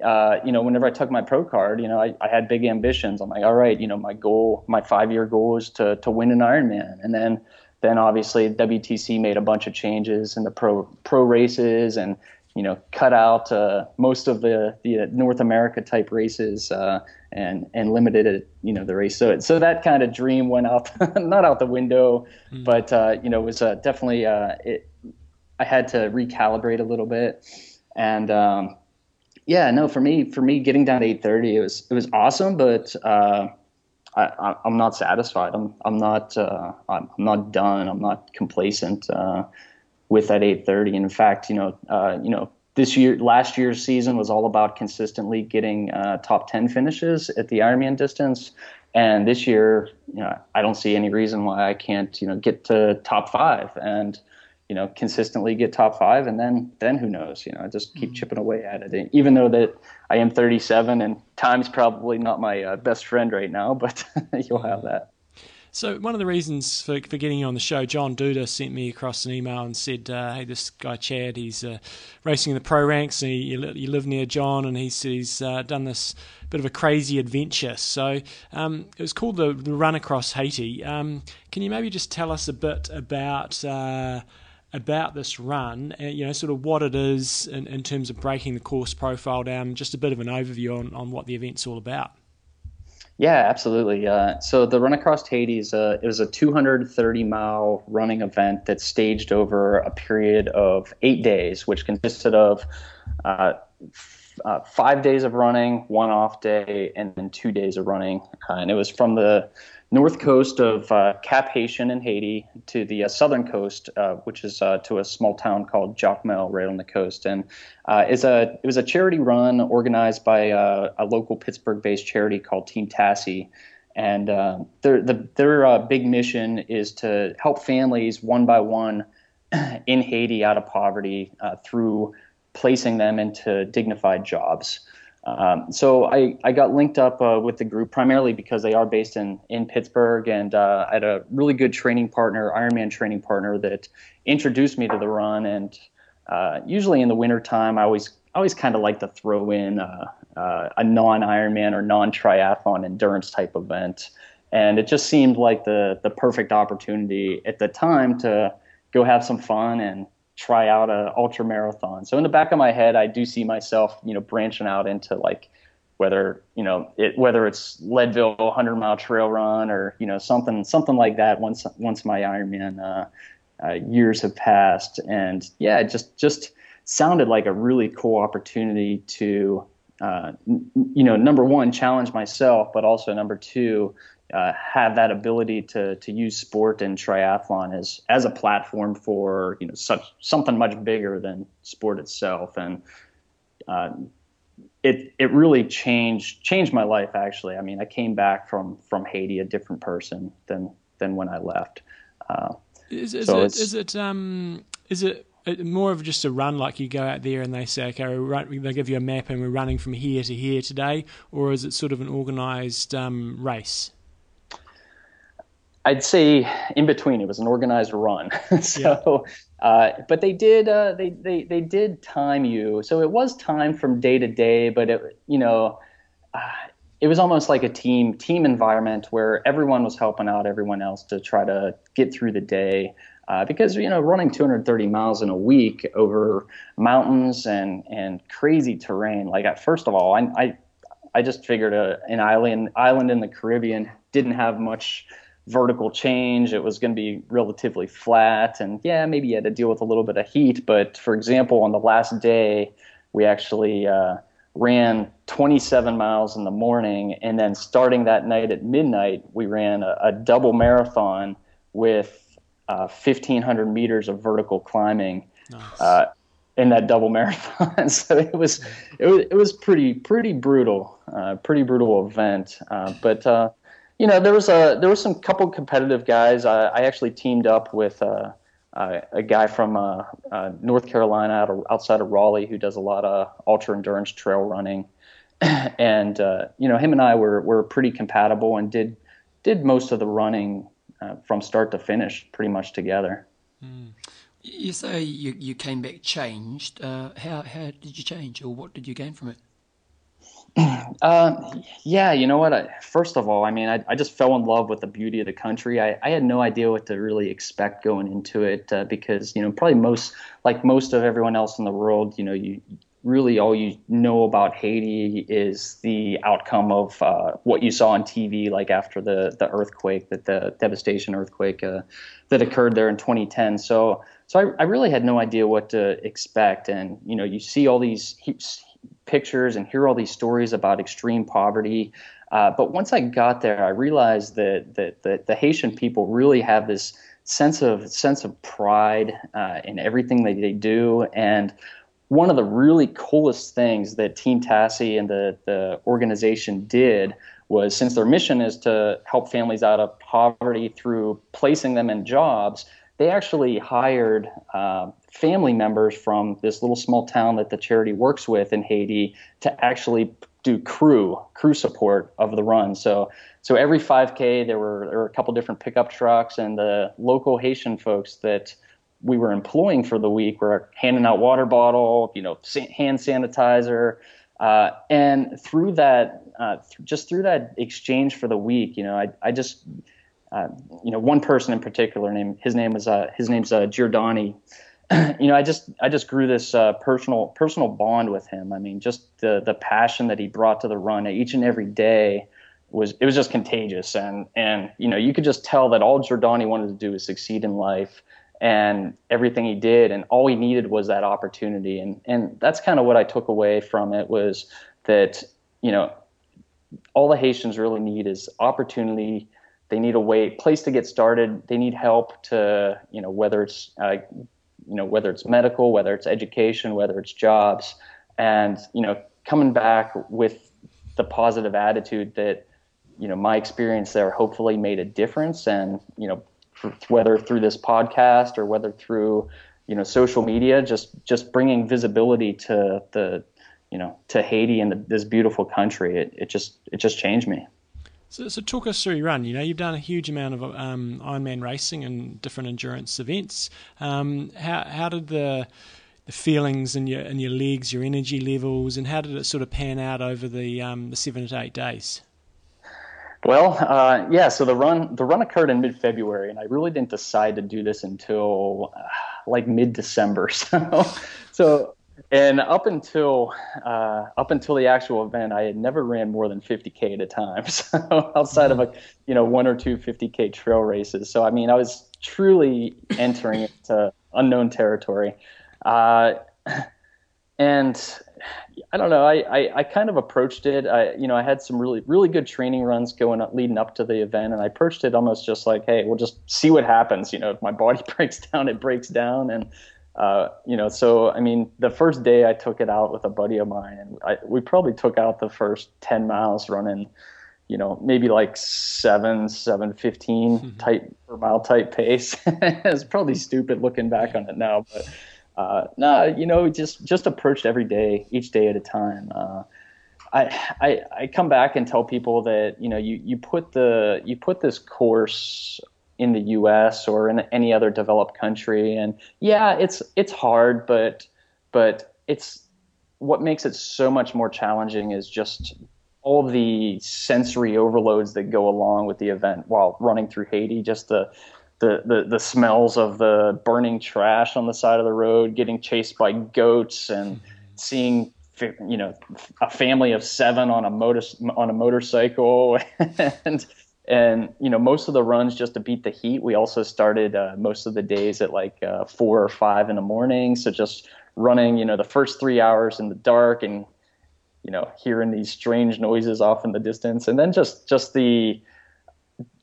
Uh, you know, whenever I took my pro card, you know, I, I had big ambitions. I'm like, all right, you know, my goal, my five year goal is to to win an Ironman, and then then obviously WTC made a bunch of changes in the pro pro races and you know, cut out uh, most of the the North America type races uh, and and limited it, you know, the race. So so that kind of dream went out not out the window, mm. but uh, you know, it was uh, definitely uh, it. I had to recalibrate a little bit, and um, yeah, no, for me for me getting down to 8:30, it was it was awesome, but. Uh, I, am not satisfied. I'm I'm not I'm, not done. I'm not complacent with that 830. And in fact, you know, uh, you know, this year, last year's season was all about consistently getting uh, top 10 finishes at the Ironman distance. And this year, you know, I don't see any reason why I can't, you know, get to top five and, you know, consistently get top five, and then then who knows? You know, I just keep mm-hmm. chipping away at it. Even though that I am 37 and time's probably not my uh, best friend right now, but you'll have that. So one of the reasons for, for getting you on the show, John Duda sent me across an email and said, uh, "Hey, this guy Chad, he's uh, racing in the pro ranks. And he, you, live near John, and he said he's uh, done this bit of a crazy adventure. So um, it was called the, the Run Across Haiti. Um, can you maybe just tell us a bit about?" Uh, about this run, uh, you know, sort of what it is in, in terms of breaking the course profile down, just a bit of an overview on, on what the event's all about. Yeah, absolutely. Uh, so the Run Across Haiti is a, it was a 230 mile running event that staged over a period of eight days, which consisted of uh, f- uh, five days of running, one off day, and then two days of running. Uh, and it was from the north coast of uh, Cap Haitian in Haiti to the uh, southern coast, uh, which is uh, to a small town called Jacmel, right on the coast. And uh, is a it was a charity run organized by uh, a local Pittsburgh-based charity called Team Tassy. And their the, their big mission is to help families one by one in Haiti out of poverty through placing them into dignified jobs. Um, so I, I got linked up uh, with the group primarily because they are based in, in Pittsburgh, and uh, I had a really good training partner, Ironman training partner, that introduced me to the run. And uh, usually in the wintertime, I always always kind of like to throw in uh, uh, a non Ironman or non triathlon endurance type event, and it just seemed like the the perfect opportunity at the time to go have some fun and try out a ultra marathon. So in the back of my head, I do see myself, you know, branching out into like whether you know it whether it's Leadville 100 mile trail run or you know something something like that once once my Ironman uh, uh, years have passed. And yeah, it just just sounded like a really cool opportunity to uh, you know number one challenge myself, but also number two uh, have that ability to to use sport and triathlon as as a platform for you know such something much bigger than sport itself. And uh, it it really changed changed my life actually. I mean I came back from from Haiti a different person than than when I left. Uh, is, is so it is it um is it it, more of just a run, like you go out there and they say, okay, run, they give you a map and we're running from here to here today, or is it sort of an organised um, race? I'd say in between. It was an organized run. so, yeah. uh, but they did uh, they, they they did time you. So it was time from day to day, but it you know. Uh, it was almost like a team team environment where everyone was helping out everyone else to try to get through the day. Uh, because you know running 230 miles in a week over mountains and and crazy terrain like at, first of all I, I I just figured a, an island island in the Caribbean didn't have much vertical change. It was going to be relatively flat, and yeah, maybe you had to deal with a little bit of heat. But for example, on the last day, we actually uh, ran 27 miles in the morning, and then starting that night at midnight, we ran a, a double marathon with uh, 1,500 meters of vertical climbing. Nice. Uh, in that double marathon, so it was, it was it was pretty pretty brutal, uh, pretty brutal event. Uh, but uh, you know, there was a there was some couple competitive guys. I, I actually teamed up with uh, a guy from uh, uh North Carolina, out of, outside of Raleigh, who does a lot of ultra endurance trail running, and uh, you know, him and I were were pretty compatible and did did most of the running from start to finish, pretty much together. Mm. You say you, you came back changed. how how did you change, or what did you gain from it? Uh, yeah, you know what? I, first of all, I mean, I, I, just fell in love with the beauty of the country. I, I had no idea what to really expect going into it uh, because, you know, probably most, like most of everyone else in the world, you know, you really all you know about Haiti is the outcome of uh, what you saw on TV, like after the the earthquake, that the devastation earthquake uh, that occurred there in 2010. So, so I, I really had no idea what to expect, and you know, you see all these pictures and hear all these stories about extreme poverty. Uh, but once I got there, I realized that, that, that the Haitian people really have this sense of sense of pride uh, in everything that they do. And one of the really coolest things that Team Tassy and the, the organization did was since their mission is to help families out of poverty through placing them in jobs, they actually hired uh, family members from this little small town that the charity works with in Haiti to actually do crew crew support of the run. So so every 5K there were there were a couple different pickup trucks and the local Haitian folks that we were employing for the week were handing out water bottle, you know, hand sanitizer, uh, and through that, uh, th- just through that exchange for the week, you know, I I just you know, one person in particular, name his name was uh, his name's uh, Giordani. you know, I just I just grew this uh, personal personal bond with him. I mean, just the the passion that he brought to the run each and every day was it was just contagious, and and you know, you could just tell that all Giordani wanted to do was succeed in life, and everything he did, and all he needed was that opportunity, and and that's kind of what I took away from it was that you know, all the Haitians really need is opportunity they need a way place to get started. They need help to you know whether it's uh, you know whether it's medical, whether it's education, whether it's jobs, and you know coming back with the positive attitude that you know my experience there hopefully made a difference, and you know whether through this podcast or whether through you know social media, just just bringing visibility to the you know to Haiti and the, this beautiful country, it, it just it just changed me. So, so talk us through your run. You know, you've done a huge amount of um, Ironman racing and different endurance events. Um, how how did the the feelings in your in your legs, your energy levels, and how did it sort of pan out over the um, the seven to eight days? Well, uh, yeah. So the run the run occurred in mid February, and I really didn't decide to do this until uh, like mid December. So, so and up until uh, up until the actual event, I had never ran more than 50k at a time. So outside of a you know one or two 50k trail races, so I mean I was truly entering into unknown territory, uh, and I don't know. I, I, I, kind of approached it. I you know I had some really really good training runs going up, leading up to the event, and I approached it almost just like, hey, we'll just see what happens. You know, if my body breaks down, it breaks down, and uh, you know, so I mean, the first day I took it out with a buddy of mine, and I, we probably took out the first ten miles running, you know, maybe like seven, seven fifteen type per mile type pace. it's probably stupid looking back on it now, but Uh, no, you know, just just approached every day, each day at a time. Uh, I, I I come back and tell people that you know you, you put the you put this course in the U.S. or in any other developed country, and yeah, it's it's hard, but but it's what makes it so much more challenging is just all the sensory overloads that go along with the event while running through Haiti. Just the the, the, the smells of the burning trash on the side of the road, getting chased by goats, and seeing you know a family of seven on a motor on a motorcycle and and you know most of the runs just to beat the heat we also started uh, most of the days at like uh, four or five in the morning. So just running you know the first three hours in the dark and you know hearing these strange noises off in the distance. And then just just the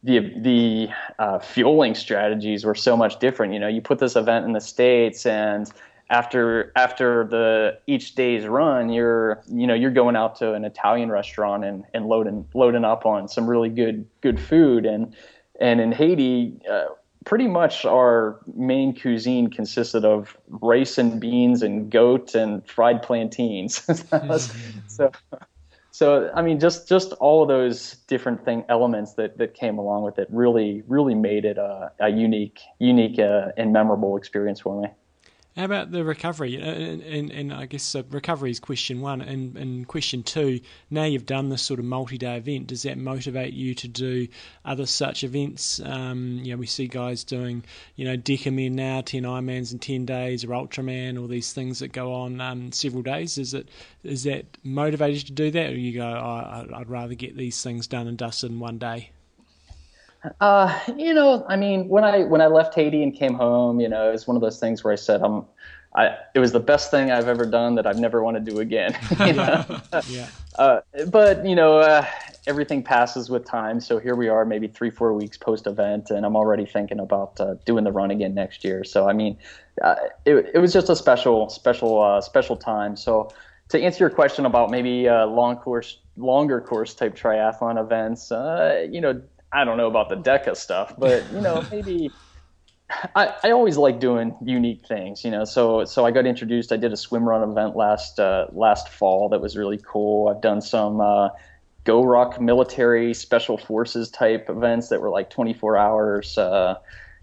the the uh, fueling strategies were so much different. You know you put this event in the states and after after the each day's run, you're you know you're going out to an Italian restaurant and, and loading loading up on some really good good food and and in Haiti, uh, pretty much our main cuisine consisted of rice and beans and goat and fried plantains. so so I mean just just all of those different thing elements that that came along with it really really made it a, a unique unique uh, and memorable experience for me. How about the recovery? Uh, and, and, and I guess uh, recovery is question one. And, and question two, now you've done this sort of multi day event, does that motivate you to do other such events? Um, you know, we see guys doing, you know, Decamen now, 10 Ironmans in 10 days, or Ultraman, all these things that go on um, several days. Is it is that motivated to do that? Or you go, oh, I'd rather get these things done and dusted in one day? Uh, you know, I mean, when I when I left Haiti and came home, you know, it was one of those things where I said, "I'm." I, it was the best thing I've ever done that I've never want to do again. yeah. Uh, but you know, uh, everything passes with time. So here we are, maybe three, four weeks post event, and I'm already thinking about uh, doing the run again next year. So I mean, uh, it, it was just a special, special, uh, special time. So to answer your question about maybe uh, long course, longer course type triathlon events, uh, you know, I don't know about the DECA stuff, but you know, maybe I, I always like doing unique things, you know. So so I got introduced. I did a swim run event last uh, last fall that was really cool. I've done some uh, GORUCK military special forces type events that were like 24 hours. Uh,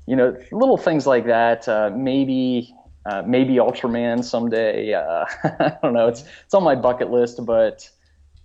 you know, little things like that. Uh, maybe uh, maybe Ultraman someday. Uh, I don't know. It's it's on my bucket list, but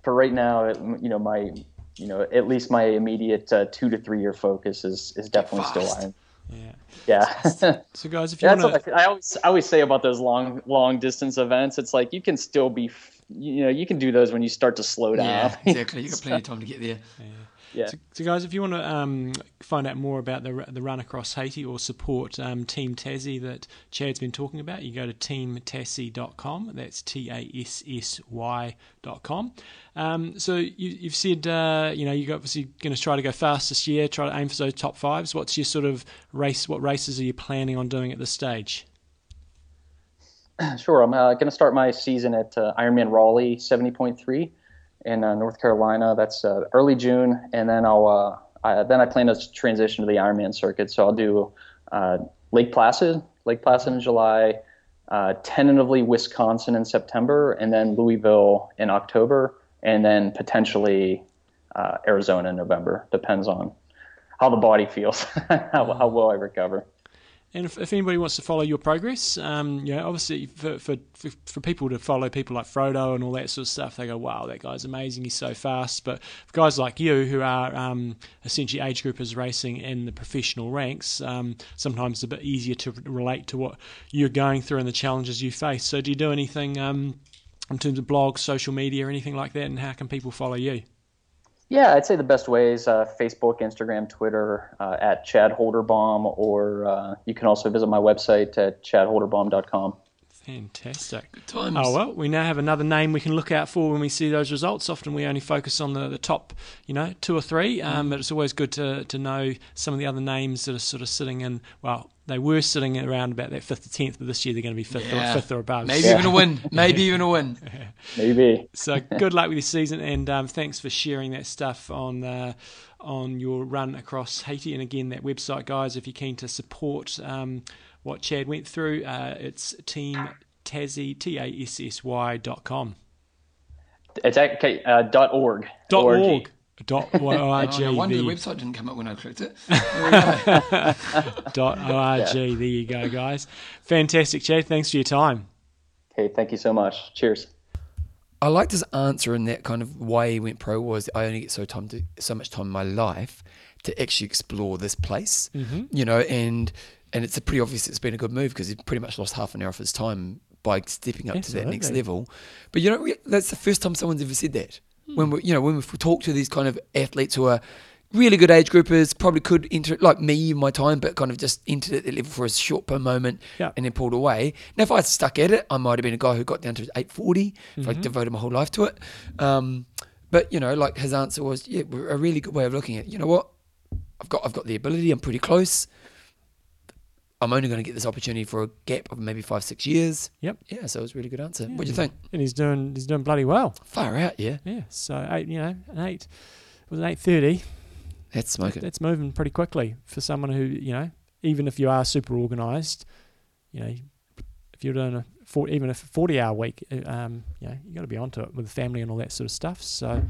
for right now, it, you know, my you know, at least my immediate uh, two to three year focus is is definitely still Iron. Yeah. Yeah. so guys, if you want to, I, I always I always say about those long long distance events, it's like you can still be, you know, you can do those when you start to slow down. Yeah, exactly. You got plenty of time to get there. Yeah. Yeah. So, so, guys, if you want to um, find out more about the the run across Haiti or support um, Team Tassy that Chad's been talking about, you go to teamtassy.com. That's T A S S Y.com. Um, so you, have said uh, you know you're obviously going to try to go fast this year, try to aim for those top fives. What's your sort of race? What races are you planning on doing at this stage? Sure, I'm uh, going to start my season at uh, Ironman Raleigh 70.3 in uh, North Carolina. That's uh, early June, and then I'll uh, I, then I plan to transition to the Ironman circuit. So I'll do uh, Lake Placid, Lake Placid in July, uh, tentatively Wisconsin in September, and then Louisville in October, and then potentially Arizona in November. Depends on how the body feels, how, how well I recover. And if, if, anybody wants to follow your progress, um, you know, obviously for, for, for, people to follow people like Frodo and all that sort of stuff, they go, wow, that guy's amazing, he's so fast. But for guys like you who are um, essentially age groupers racing in the professional ranks, um, sometimes it's a bit easier to relate to what you're going through and the challenges you face. So do you do anything um, in terms of blogs, social media, anything like that, and how can people follow you? Yeah, I'd say the best ways uh, Facebook, Instagram, Twitter uh, at Chad Holderbaum, or uh, you can also visit my website at chadholderbaum.com. Fantastic. Good times. Oh well, we now have another name we can look out for when we see those results. Often we only focus on the, the top, you know, two or three. Um, mm. But it's always good to to know some of the other names that are sort of sitting in. Well, they were sitting around about that fifth to tenth, but this year they're going to be fifth, yeah. or, fifth or above. Maybe yeah. even a win. Maybe even a win. Maybe. So good luck with your season, and um, thanks for sharing that stuff on uh, on your run across Haiti. And again, that website, guys, if you're keen to support. Um, what Chad went through, uh, it's Team Tassy, T A S S Y dot com. It's at okay, uh, dot org. Dot ORG. org. Dot Oh, org. no wonder the the- website didn't come up when I clicked it. There dot org. There you go, guys. Fantastic, Chad. Thanks for your time. Okay, thank you so much. Cheers. I liked his answer in that kind of way he went pro was I only get so time to so much time in my life to actually explore this place, Mm-hmm. you know, and and it's a pretty obvious it's been a good move because he pretty much lost half an hour of his time by stepping up to that next level. But you know, that's the first time someone's ever said that. When we, you know, when we talk to these kind of athletes who are really good age groupers, probably could enter like me in my time, but kind of just entered at that level for a short per moment Yeah. and then pulled away. Now, if I stuck at it, I might have been a guy who got down to 840 if Mm-hmm. I devoted my whole life to it. Um, but you know, like his answer was, yeah, a really good way of looking at. it. You know what? I've got I've got the ability. I'm pretty close. I'm only going to get this opportunity for a gap of maybe five six years. Yep. Yeah, so it was a really good answer. What do you think? And he's doing he's doing bloody well. Far out, yeah. Yeah. So eight, you know, an eight was an eight thirty. That's smoking. That's moving pretty quickly for someone who you know, even if you are super organised, you know, if you're doing a 40, even a forty hour week, uh, um, you know, you got to be onto it with the family and all that sort of stuff. So.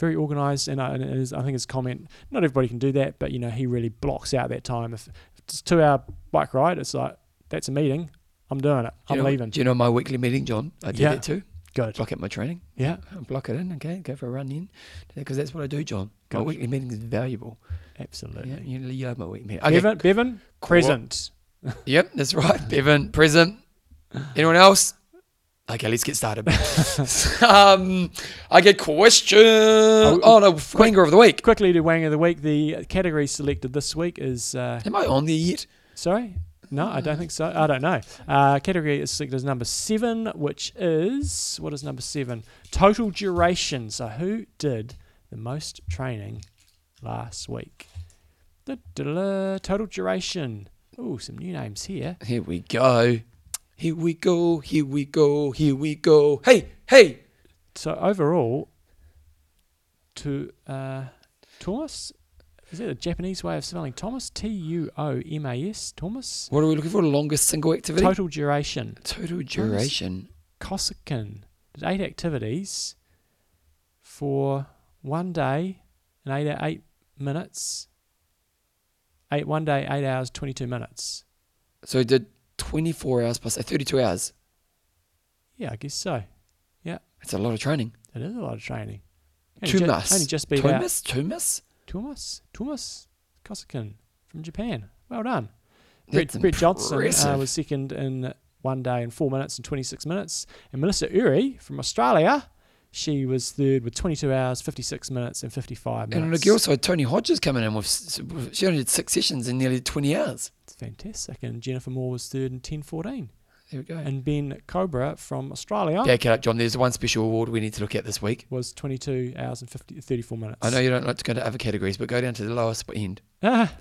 Very organised, and, I- and is, I think his comment. Not everybody can do that, but you know he really blocks out that time. If it's a two-hour bike ride, it's like that's a meeting. I'm doing it. I'm you know, leaving. Do you know my weekly meeting, John? I did Yeah. that too. Good. Block out my training. Yeah, Block it in, okay? Go for a run in. Because that's what I do, John. My Gotcha. weekly meeting is valuable. absolutely. Yeah, you, you love my weekly meeting. Okay, Bevan, Bevan, present. Yep, that's right. Bevan, present. Anyone else? Okay, let's get started. um, I get question. Oh, no, Wanger of the week. Quickly to Wang of the Week. The category selected this week is. Uh, Am I on there yet? sorry? No, I don't think so. I don't know. Uh, category is selected as number seven, which is. What is number seven? Total duration. So, who did the most training last week? Da-da-da, Total duration. Oh, some new names here. Here we go. Here we go. Here we go. Here we go. Hey, hey. So, overall, to uh, Thomas. Is that a Japanese way of spelling Thomas? T U O M A S. Thomas. What are we looking for? Longest single activity? Total duration. Total duration. Kosakin did eight activities for one day and eight eight minutes. Eight one day, eight hours, twenty two minutes. So he did 24 hours plus uh, 32 hours. Yeah, I guess so. Yeah. That's a lot of training. It is a lot of training. Two ju- miss. only just beat out Thomas? Thomas? Thomas Thomas Kosakin from Japan. Well done. Brett, Brett Johnson uh, was second in one day and four minutes and 26 minutes. And Melissa Uri from Australia, she was third with 22 hours, 56 minutes, and 55 minutes. And on the girls' side, Tony Hodges coming in with, she only did six sessions in nearly 20 hours. It's fantastic. And Jennifer Moore was third in 10.14. There we go. And Ben Cobra from Australia yeah, okay, John, there's one special award we need to look at this week. was 22 hours and 50, 34 minutes. I know you don't like to go to other categories, but go down to the lowest end. Ah,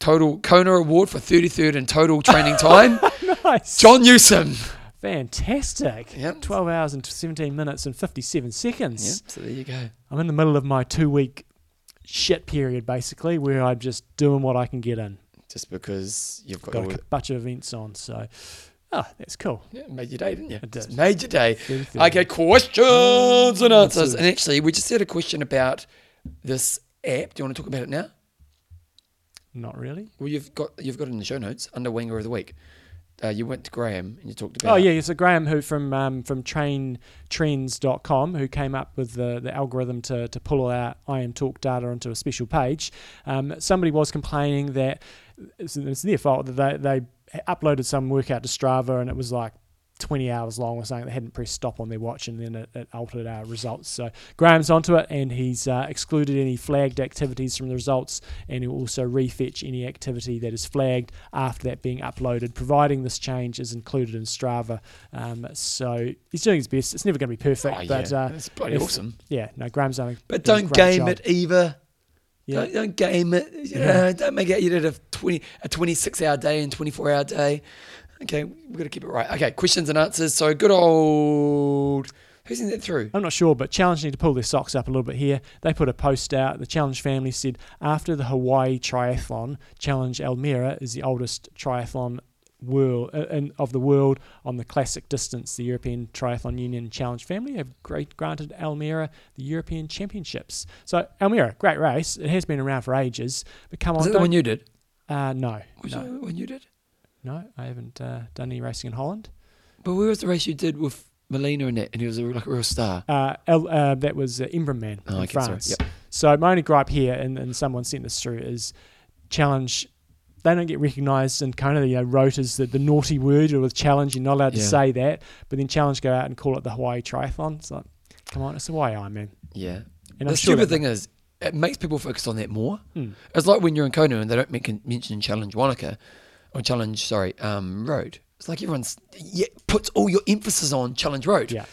Total Kona Award for 33rd in total training time. nice. John Newsom. Fantastic. Yep. 12 hours and 17 minutes and 57 seconds. Yep, so there you go. I'm in the middle of my two week shit period, basically, where I'm just doing what I can get in. Just because you've got, Got a bunch of events on, so oh, that's cool. yeah, made your day, didn't you? It did. made your day. 33. Okay, questions and answers. Answers. And actually, we just had a question about this app. Do you want to talk about it now? Not really. Well, you've got you've got it in the show notes under Winger of the Week. Uh, you went to Graham and you talked about. Oh yeah, it's a Graham who from um, from traintrends.com who came up with the, the algorithm to, to pull our IMTalk data onto a special page. Um, somebody was complaining that it's, it's their fault that they, they uploaded some workout to Strava and it was like 20 hours long or something. They hadn't pressed stop on their watch and then it, it altered our results. So Graham's onto it and he's uh, excluded any flagged activities from the results and he'll also refetch any activity that is flagged after that being uploaded, providing this change is included in Strava. Um, so he's doing his best. It's never going to be perfect, Oh, but yeah. uh, That's bloody if- awesome. yeah, no, Graham's done a But done a don't great game job. it either. Yeah. Don't, don't game it. You Yeah. know, don't make it. You did a twenty a twenty six hour day and twenty four hour day. Okay, we've got to keep it right. Okay, questions and answers. So good old. Who's in that through? I'm not sure, but Challenge need to pull their socks up a little bit here. They put a post out. The Challenge family said after the Hawaii Triathlon, Challenge Almere is the oldest triathlon world uh, of the world on the classic distance. The European Triathlon Union Challenge family have great, granted Almere the European Championships. So Almere, great race. It has been around for ages, but come on, Is that the one you did? uh, no, Was no, that the one you did? No, I haven't uh, done any racing in Holland. But where was the race you did with Molina and that? And he was a, like a real star. Uh, uh, that was uh, Embrunman Oh, in okay, sorry. France. Yep. So my only gripe here, and, and someone sent this through, is challenge. They don't get recognised and kind of you know wrote as the, the naughty word or with challenge. You're not allowed to say that, but then challenge go out and call it the Hawaii Triathlon. It's like, come on, it's the Hawaii Ironman. Yeah. And the I'm stupid that- thing is, it makes people focus on that more. Hmm. It's like when you're in Kona and they don't make, mention Challenge Wanaka or Challenge, sorry, um, Roth. It's like everyone's yeah, puts all your emphasis on Challenge Roth. Yeah.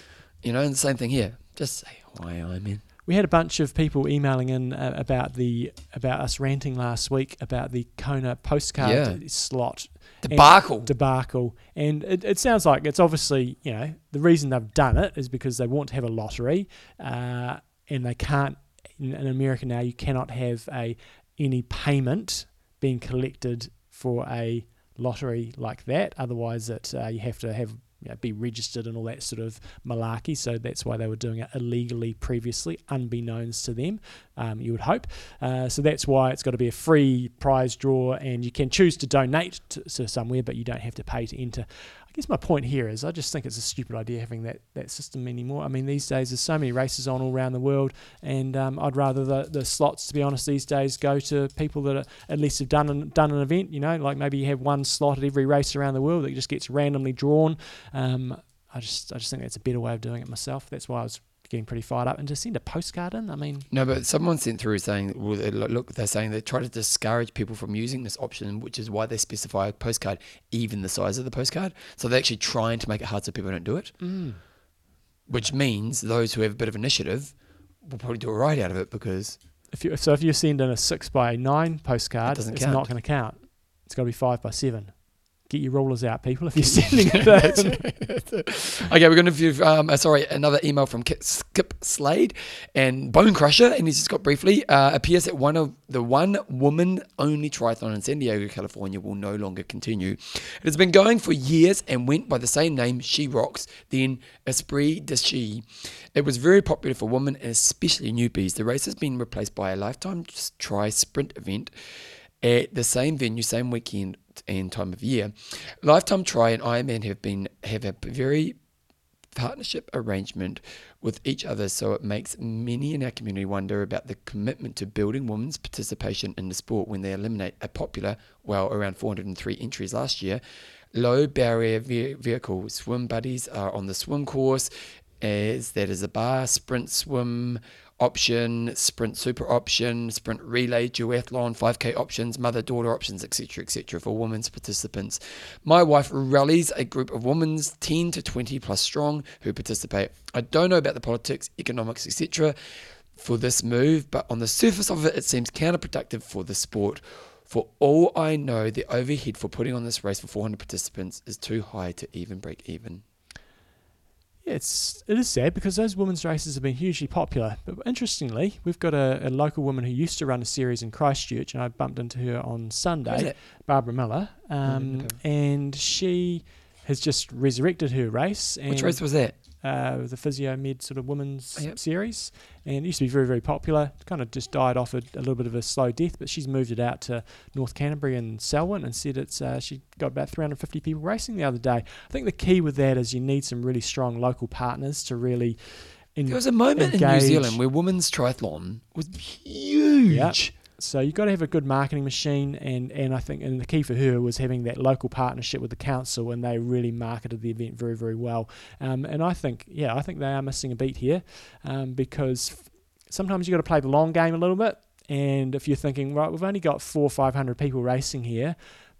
You know, and the same thing here. Just say why I'm in. We had a bunch of people emailing in uh, about the about us ranting last week about the Kona postcard Yeah. slot and- Debacle. debacle, and it, it sounds like it's obviously you know the reason they've done it is because they want to have a lottery, uh, and they can't in, in America now you cannot have a any payment being collected for a lottery like that. Otherwise, it uh, you have to have you know, be registered and all that sort of malarkey. So that's why they were doing it illegally previously, unbeknownst to them. Um, you would hope. Uh, so that's why it's got to be a free prize draw, and you can choose to donate to, to somewhere, but you don't have to pay to enter. I guess my point here is I just think it's a stupid idea having that, that system anymore. I mean, these days there's so many races on all around the world, and um, I'd rather the, the slots, to be honest, these days go to people that are, at least have done an, done an event. You know, like maybe you have one slot at every race around the world that just gets randomly drawn. Um, I just I just think that's a better way of doing it myself. That's why I was getting pretty fired up. And to send a postcard in, I mean, No, but someone sent through saying, well, they- look, they're saying they try to discourage people from using this option, which is why they specify a postcard, even the size of the postcard. So they're actually trying to make it hard so people don't do it, mm. which means those who have a bit of initiative will probably do a right out of it because if you so if you send in a six by nine postcard, doesn't it's count. not going to count. It's got to be five by seven. Get your rulers out, people. If you're sending it okay, we're going to view, um, uh, sorry, another email from Skip Slade and Bone Crusher, and he's just got briefly uh, appears that one of the one woman only triathlon in San Diego, California, will no longer continue. It has been going for years and went by the same name, She Rocks, then Esprit de She. It was very popular for women and especially newbies. The race has been replaced by a lifetime tri sprint event at the same venue, same weekend and time of year. Lifetime Tri and Ironman have been have a very partnership arrangement with each other, so it makes many in our community wonder about the commitment to building women's participation in the sport when they eliminate a popular, well, around 403 entries last year, low barrier ve- vehicle swim buddies are on the swim course, as that is a bar, sprint swim option, sprint super option, sprint relay, duathlon, 5k options, mother daughter options, etc. etc. for women's participants. My wife rallies a group of women's 10 to 20 plus strong who participate. I don't know about the politics, economics, etc. for this move, but on the surface of it, it seems counterproductive for the sport. For all I know, the overhead for putting on this race for 400 participants is too high to even break even. Yeah, it's it is sad because those women's races have been hugely popular. But interestingly, we've got a, a local woman who used to run a series in Christchurch, and I bumped into her on Sunday? Barbara Miller, um, okay. and she has just resurrected her race. And Which race was that? Uh, the Physio Med sort of women's Oh, yep. series, and it used to be very, very popular. Kind of just died off a, a little bit of a slow death, but she's moved it out to North Canterbury and Selwyn and said it's uh, she got about 350 people racing the other day. I think the key with that is you need some really strong local partners to really. En- There was a moment in New Zealand where women's triathlon was huge. So you've got to have a good marketing machine, and, and I think and the key for her was having that local partnership with the council, and they really marketed the event very very well. Um, and I think yeah, I think they are missing a beat here, um, because sometimes you've got to play the long game a little bit. And if you're thinking right, we've only got four or five hundred people racing here,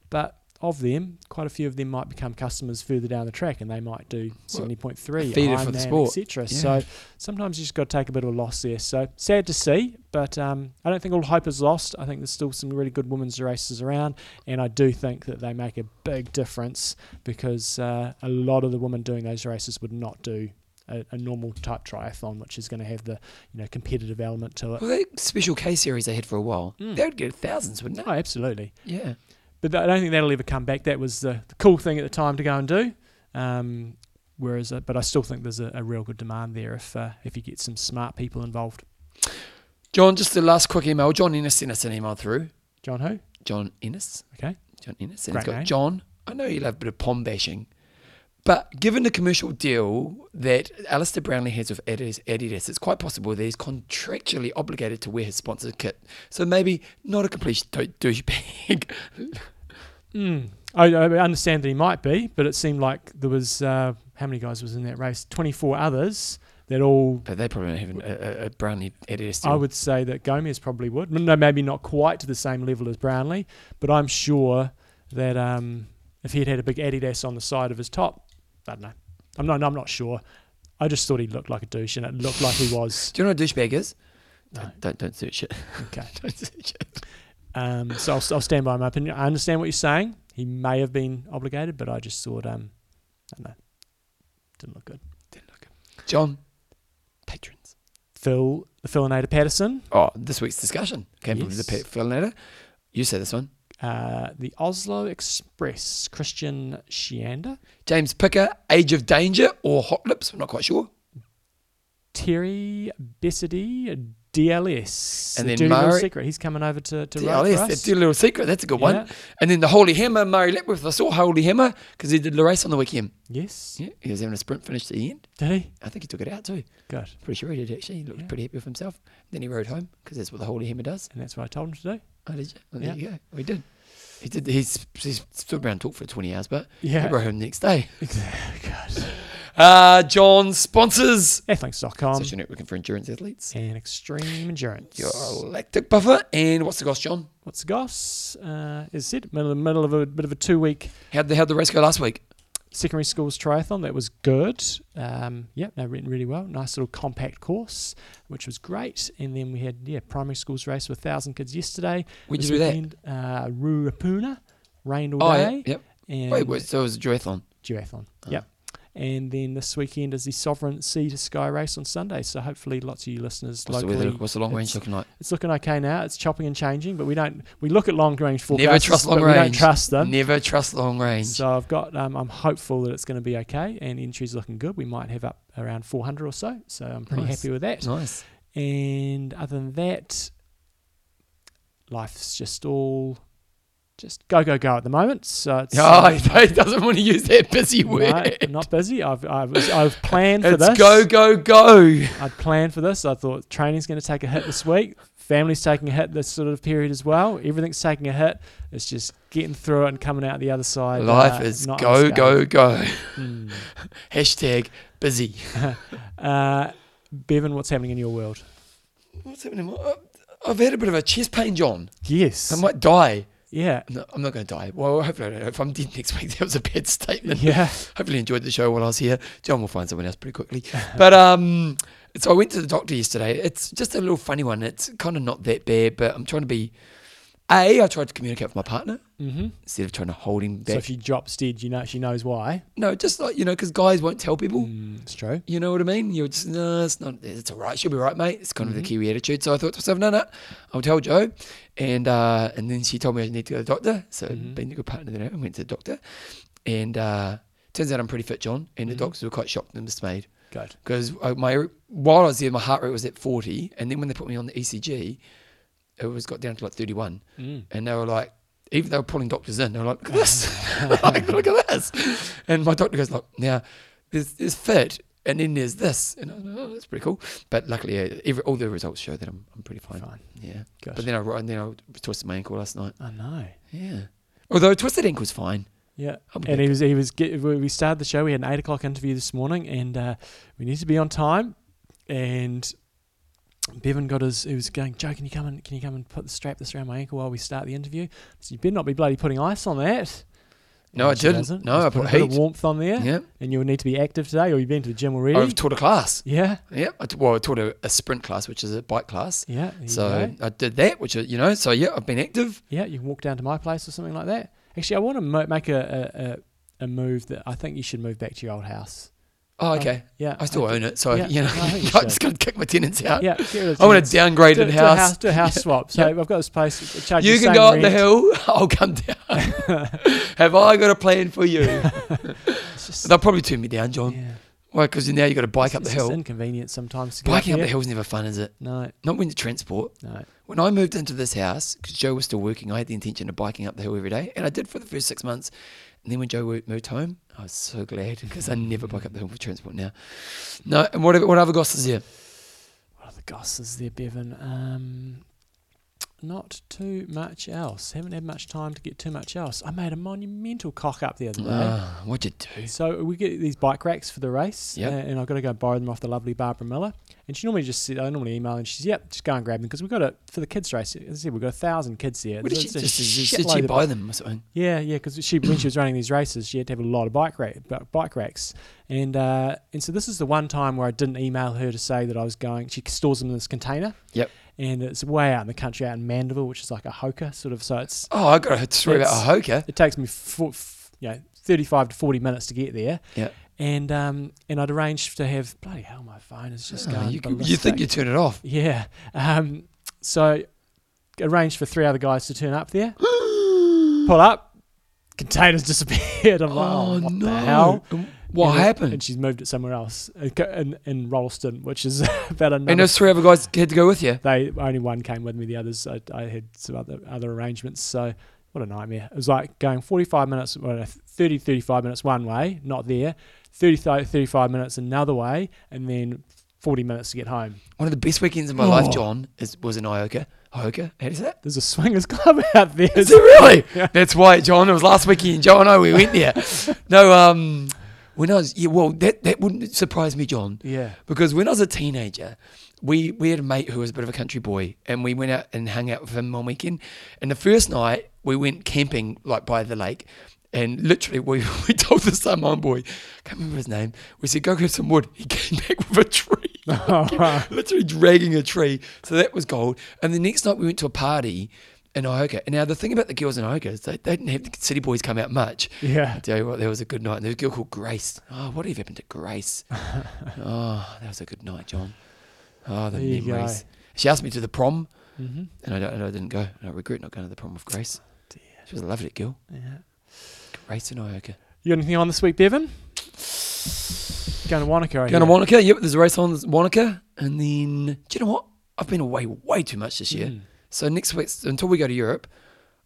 but of them, quite a few of them might become customers further down the track, and they might do seventy point three, feeder for the sport. etc. Yeah. So sometimes you just got to take a bit of a loss there. So sad to see, but um, I don't think all hope is lost. I think there's still some really good women's races around, and I do think that they make a big difference because uh, a lot of the women doing those races would not do. A, a normal type triathlon, which is going to have the you know competitive element to it. Well, that special K series they had for a while, Mm. they would get thousands, wouldn't Oh, they? absolutely. Yeah. But I don't think that'll ever come back. That was the, the cool thing at the time to go and do. Um, whereas, uh, but I still think there's a, a real good demand there if uh, if you get some smart people involved. John, just the last quick email. John Ennis sent us an email through. John, who? John Ennis. Okay. John Ennis. And Great it's got name. John. I know you love a bit of pom bashing, but given the commercial deal that Alistair Brownlee has with Adidas, Adidas, it's quite possible that he's contractually obligated to wear his sponsored kit. So maybe not a complete dou- douchebag. Mm. I, I understand that he might be, but it seemed like there was uh, how many guys was in that race? Twenty four others that all. but they probably don't have a, a, a Brownlee Adidas deal. I would say that Gomez probably would. No, maybe not quite to the same level as Brownlee, but I'm sure that um, if he'd had a big Adidas on the side of his top, I don't know. I'm not. I'm not sure. I just thought he looked like a douche, and it looked like he was. Do you know what a douchebag is? No. Don't, don't, don't search it. Okay. don't search it. Um, so I'll, I'll stand by my opinion. I understand what you're saying. He may have been obligated, but I just thought, um, I don't know, didn't look good. Didn't look good. John, patrons. Phil, the Philinator Patterson, Oh, this week's discussion came from the Yes. Pet You say this one. Uh, the Oslo Express, Christian Shianda, James Picker, Age of Danger or Hot Lips. I'm not quite sure. Terry Bessady, DLS, And The then Dirty Little Secret. He's coming over to to Yeah, us. that's a little secret. That's a good one. And then the Holy Hammer, Murray Letworth. I saw Holy Hammer because he did the race on the weekend. Yes, Yeah, he was having a sprint finish to the end. did he? I think he took it out too. Good, Pretty sure he did actually. He looked Yeah. pretty happy with himself. Then he rode home because that's what the Holy Hammer does. and that's what I told him to do. Oh, did you? Well, Yeah. there you go. We did. He did. He's, he's stood around and talked for 20 hours, but Yeah. he rode home the next day. Uh, John sponsors Athlinks.com social networking for endurance athletes. and Extreme Endurance. Your lactic buffer. And what's the goss, John? What's the goss? Uh, is it middle, middle of a bit of a two week How'd the, how'd the race go last week? Secondary schools triathlon? That was good. Um, yeah, no, written really well. Nice little compact course, which was great. And then we had yeah primary schools race with thousand kids yesterday. Where'd This you do that? Uh, Ruapuna, rained all Oh, yeah. day. Yep. And Wait, wait, so it was a duathlon. duathlon. Oh. Yep. And then this weekend is the Sovereign Sea to Sky race on Sunday. So hopefully, lots of you listeners What's the, locally. weather, what's the long range looking like? It's looking okay now. It's chopping and changing, but we don't. We look at long range forecasts, Never trust long but we don't range. trust them. Never trust long range. So I've got. Um, I'm hopeful that it's going to be okay, and entries looking good. We might have up around 400 or so. So I'm pretty Nice. happy with that. nice. And other than that, life's just all just go go go at the moment. So it's, Oh, uh, he doesn't want to use that busy no, word. I'm not busy. I've I've, I've planned for it's this. go, go, go. I'd planned for this. I thought training's going to take a hit this week. Family's taking a hit this sort of period as well. Everything's taking a hit. It's just getting through it and coming out the other side. Life uh, is not go, unscathed. go, go. Mm. Hashtag busy. Uh, Bevan, what's happening in your world? What's happening? Uh, I've had a bit of a chest pain, John. Yes. I might die. Yeah. No, I'm not going to die. Well, hopefully, I don't. if I'm dead next week, that was a bad statement. Yeah. Hopefully, you enjoyed the show while I was here. John will find someone else pretty quickly. But um, so I went to the doctor yesterday. It's just a little funny one. It's kind of not that bad, but I'm trying to be. A, I tried to communicate with my partner Mm-hmm. instead of trying to hold him back. So if you drop dead, you know she knows why. no, just like you know, because guys won't tell people. Mm, it's true. You know what I mean? You're just no, it's not. It's all right. She'll be right, mate. It's kind of Mhm. the Kiwi attitude. So I thought to myself, no, no, I'll tell Joe. And uh, and then she told me I need to go to the doctor. So Mhm. being a good partner, then I went to the doctor. And uh, turns out I'm pretty fit, John. And the doctors were quite shocked and dismayed Good. because my while I was there, my heart rate was at 40, and then when they put me on the ECG, it was got down to like 31, Mm. and they were like. Even they were pulling doctors in, they were like, "Look at this! like, look at this!" And my doctor goes, "Look, now there's, there's fit, and then there's this, and like, oh, that's pretty cool." But luckily, uh, every, all the results show that I'm, I'm pretty fine. Fine. Yeah. Good. But then I and then I twisted my ankle last night. I know. Yeah. Although twisted ankle's fine. Yeah. And he was he was get, we we started the show. We had an eight o'clock interview this morning, and uh, we need to be on time. And Bevan got his. He was going, Joe, can you come and can you come and put the strap this around my ankle while we start the interview? So you better not be bloody putting ice on that. No, I didn't. doesn't. No, Just I put put a bit of warmth on there, Yeah. and you will need to be active today, or you've been to the gym already. I've taught a class. yeah, Yeah. I t- well, I taught a, a sprint class, which is a bike class. yeah. So. I did that, which is, you know, so yeah, I've been active. Yeah, you can walk down to my place or something like that. Actually, I want to mo- make a, a, a, a move that I think you should move back to your old house. Oh, okay. yeah, I still I- own it, so yeah, you know, I I'm just got to kick my tenants out. Yeah, I want a downgraded do, do a house. house. Do a house swap. So Yep. I've got this place. charge You can go up the hill. I'll come down. Have I got a plan for you? It's just- They'll probably turn me down, John. yeah. Why? Because now you've got to bike up the hill. inconvenient sometimes to Biking up up the hill's never fun, is it? No, Not when you transport. no. When I moved into this house, because Joe was still working, I had the intention of biking up the hill every day, and I did for the first six months. And then when Joe moved home, I was so glad because I never bike up the hill for transport now. No, and what what other goss is there? What other the gosses there, Bevan? Um, not too much else. Haven't had much time to get too much else. I made a monumental cock up the other day. Ah, what'd you do? So we get these bike racks for the race, Yep. uh, and I've got to go borrow them off the lovely Barbara Miller. And she normally just said, I normally email and she's, yep, just go and grab them because we've got it for the kids race. As I said, we've got a thousand kids here. What did she a just did she of buy them or something? Yeah, yeah, because she when she was running these races, she had to have a lot of bike rack, bike racks, and uh, and so this is the one time where I didn't email her to say that I was going. She stores them in this container. Yep. And it's way out in the country, out in Mandeville, which is like a hoka sort of. So it's Oh, I got a story about a hoka. it takes me four, f- you know thirty-five to forty minutes to get there. Yeah. And um and I'd arranged to have bloody hell, my phone is just Oh, going. you, you think you turn it off? Yeah. Um. So arranged for three other guys to turn up there. Pull up. Containers disappeared. I'm like, oh, what the hell? What And- happened? And she's moved it somewhere else in, in, in Rolleston, which is about another. And those three other guys had to go with you. they only one came with me. The others, I, I had some other other arrangements. So what a nightmare! It was like going 45 minutes, well, 30, 35 minutes one way, not there. 30, 35 minutes another way, and then 40 minutes to get home. One of the best weekends of my life, Oh. John, is, was in Ohoka. Ohoka? How do that? There's a swingers club out there. Is it really? Yeah. That's why, John. It was last weekend. Joe and I, we went there. No, um, when I was, yeah, well, that, that wouldn't surprise me, John. Yeah. Because when I was a teenager, we, we had a mate who was a bit of a country boy, and we went out and hung out with him one weekend. And the first night, we went camping like by the lake, and literally we, we told this some one boy, can't remember his name. We said go get some wood. He came back with a tree, literally dragging a tree. So that was gold. And the next night we went to a party. In Ohoka. And now the thing about the girls in Ohoka is they, they didn't have the city boys come out much. Yeah. I tell you what, there was a good night. And there was a girl called Grace. Oh, what have happened to Grace? oh, that was a good night, John. Oh, the There memories. She asked me to the prom, Mm-hmm. and I, don't, and I didn't go. And I regret not going to the prom with Grace. Dear. She was a lovely girl. Yeah. Grace in Ohoka. You got anything on this week, Bevan? Going to Wanaka. I Going to. Wanaka. Yep, there's a race on Wanaka. And then, do you know what? I've been away way too much this year. Mm. So next week, until we go to Europe,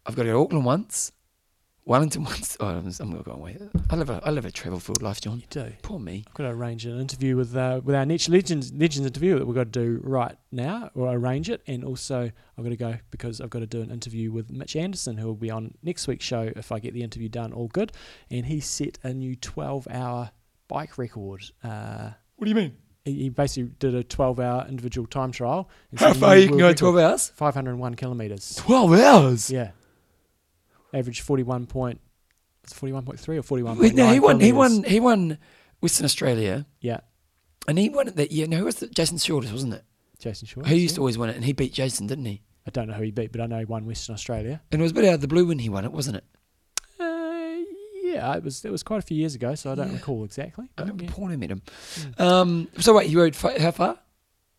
I've got to go to Auckland once, Wellington once. Oh, I'm, I'm going to go away. I live a, I live a travel filled life, John. You do. Poor me. I've got to arrange an interview with uh, with our niche legends legends interview that we've got to do right now, or arrange it, and also I've got to go because I've got to do an interview with Mitch Anderson, who will be on next week's show if I get the interview done all good, and he set a new 12 hour bike record. Uh, What do you mean? he, he basically did a 12 hour individual time trial. How far you can go? record. 12 hours? 501 kilometers. 12 hours? Yeah. Average 41 point. It's 41.3 or 41. Wait, no, he won. He won. He won Western Australia, Yeah. and he won it that year. No, who was it? Jason Shortis, wasn't it? Jason Short. He used to always win it, and he beat Jason, didn't he? I don't know who he beat, but I know he won Western Australia. And it was a bit out of the blue when he won it, wasn't it? Uh, yeah, it was. It was quite a few years ago, so I don't Yeah. recall exactly. I remember yeah. Paul met him. Mm. Um, so wait, he rode fi- how far?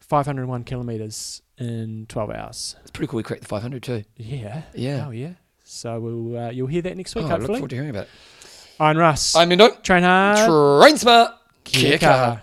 501 kilometers in 12 hours. It's pretty cool. We cracked the 500 too. Yeah. Yeah. Oh yeah. So we'll uh, you'll hear that next Oh, week, I look hopefully. forward to hearing about it. Iron Russ. I'm Indo. Train hard. Train smart. Kaha. kaha.